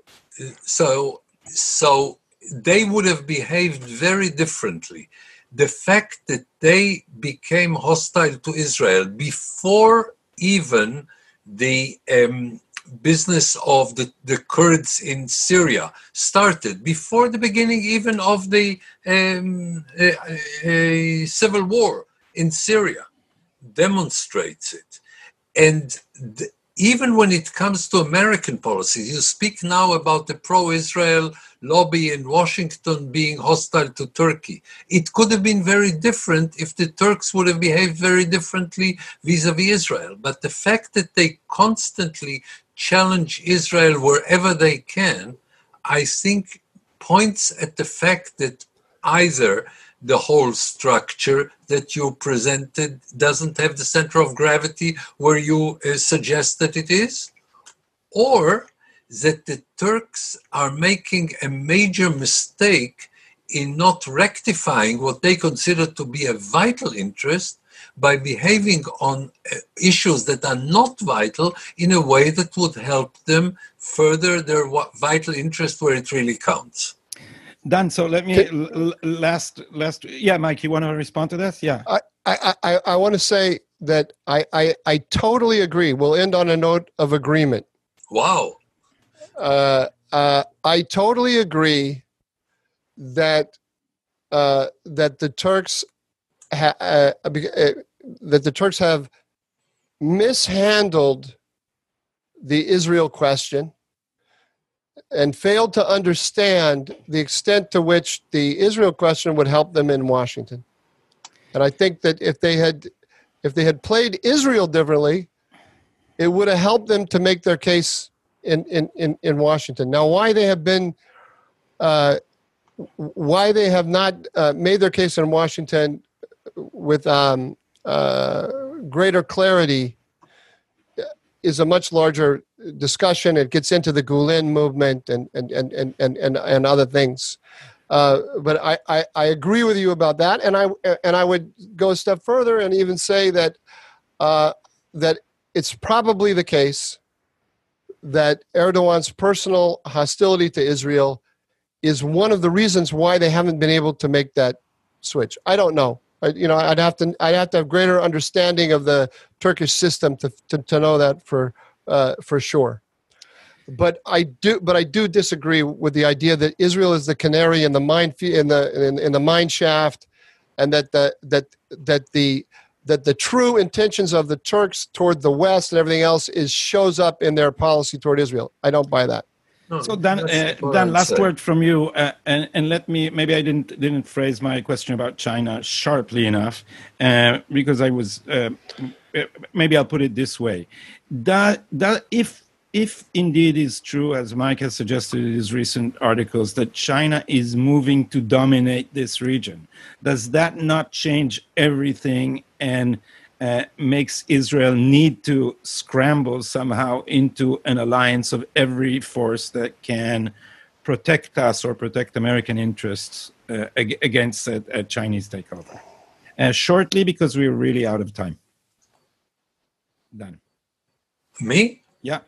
So so they would have behaved very differently. The fact that they became hostile to Israel before even the um, business of the, the Kurds in Syria started, before the beginning even of the um, civil war in Syria, demonstrates it. And the, even when it comes to American policies, you speak now about the pro Israel lobby in Washington being hostile to Turkey. It could have been very different if the Turks would have behaved very differently vis a vis Israel. But the fact that they constantly challenge Israel wherever they can, I think points at the fact that either the whole structure that you presented doesn't have the center of gravity where you uh, suggest that it is, or that the Turks are making a major mistake in not rectifying what they consider to be a vital interest by behaving on uh, issues that are not vital in a way that would help them further their vital interest where it really counts. Dan, so let me last last yeah, Mike, you want to respond to this? Yeah. I I I, I want to say that I, I I totally agree. We'll end on a note of agreement. Wow. Uh, uh, I totally agree that uh, that the Turks ha- uh, uh, that the Turks have mishandled the Israel question and failed to understand the extent to which the Israel question would help them in Washington. And I think that if they had if they had played Israel differently, it would have helped them to make their case in in in, in Washington. Now, why they have been uh, why they have not uh, made their case in Washington with um, uh, greater clarity is a much larger discussion. It gets into the Gulen movement and and and and and, and, and other things. Uh, but I, I, I, agree with you about that, and I and I would go a step further and even say that uh, that it's probably the case that Erdogan's personal hostility to Israel is one of the reasons why they haven't been able to make that switch. I don't know. I, you know, I'd have to I'd have to have greater understanding of the Turkish system to to, to know that for uh, for sure. But I do, but I do disagree with the idea that Israel is the canary in the mine in the in, in the mine shaft, and that the that that the that the true intentions of the Turks toward the West and everything else is shows up in their policy toward Israel. I don't buy that. No, so Dan, uh, Dan last say. word from you, uh, and, and let me maybe I didn't didn't phrase my question about China sharply enough, uh, because I was uh, maybe I'll put it this way: that that if if indeed is true, as Mike has suggested in his recent articles, that China is moving to dominate this region, does that not change everything and uh, makes Israel need to scramble somehow into an alliance of every force that can protect us or protect American interests uh, against a, a, Chinese takeover. Uh, shortly, because we're really out of time. Done. Me? Yeah.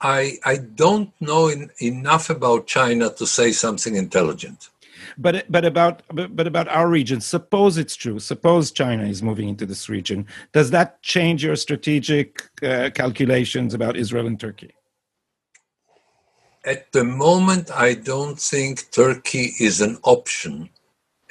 I I don't know in, enough about China to say something intelligent. But but about but, but about our region. Suppose it's true. Suppose China is moving into this region. Does that change your strategic uh, calculations about Israel and Turkey? At the moment, I don't think Turkey is an option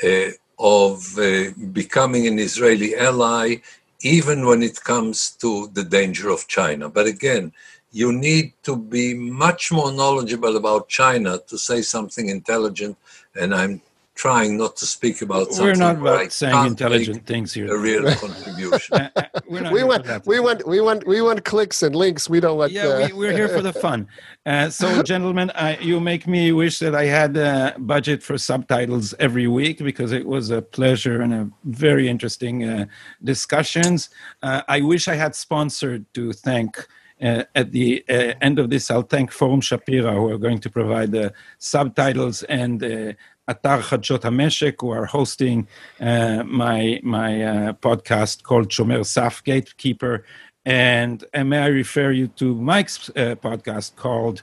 uh, of uh, becoming an Israeli ally, even when it comes to the danger of China. But again, you need to be much more knowledgeable about China to say something intelligent. And I'm trying not to speak about something. We're not about saying intelligent things here. A real contribution. Uh, uh, we want, we want, we want, we want clicks and links. We don't want. Yeah, uh... we, are here for the fun. Uh, so, gentlemen, I, you make me wish that I had a budget for subtitles every week because it was a pleasure and a very interesting uh, discussions. Uh, I wish I had sponsored to thank. Uh, at the uh, end of this, I'll thank Forum Shapira, who are going to provide the subtitles, and uh, Atar Chadshot HaMeshek, who are hosting uh, my, my uh, podcast called Shomer Saf Gatekeeper. And, and, may I refer you to Mike's uh, podcast called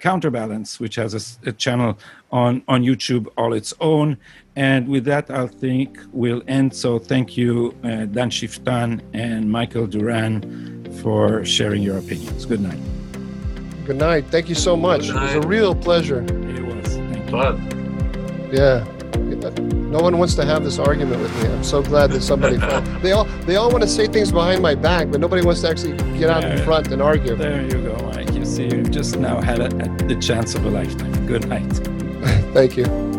Counterbalance, which has a, a channel on, on YouTube all its own. And with that, I think we'll end. So thank you, uh, Dan Schueftan and Michael Doran, for sharing your opinions. Good night. Good night. Thank you so much. It was a real pleasure. It was. Thank you. Yeah. No one wants to have this argument with me. I'm so glad that somebody. they all they all want to say things behind my back, but nobody wants to actually get out there, in front and argue. There you go, Mike. You see, you just now had a, a, the chance of a lifetime. Good night. Thank you.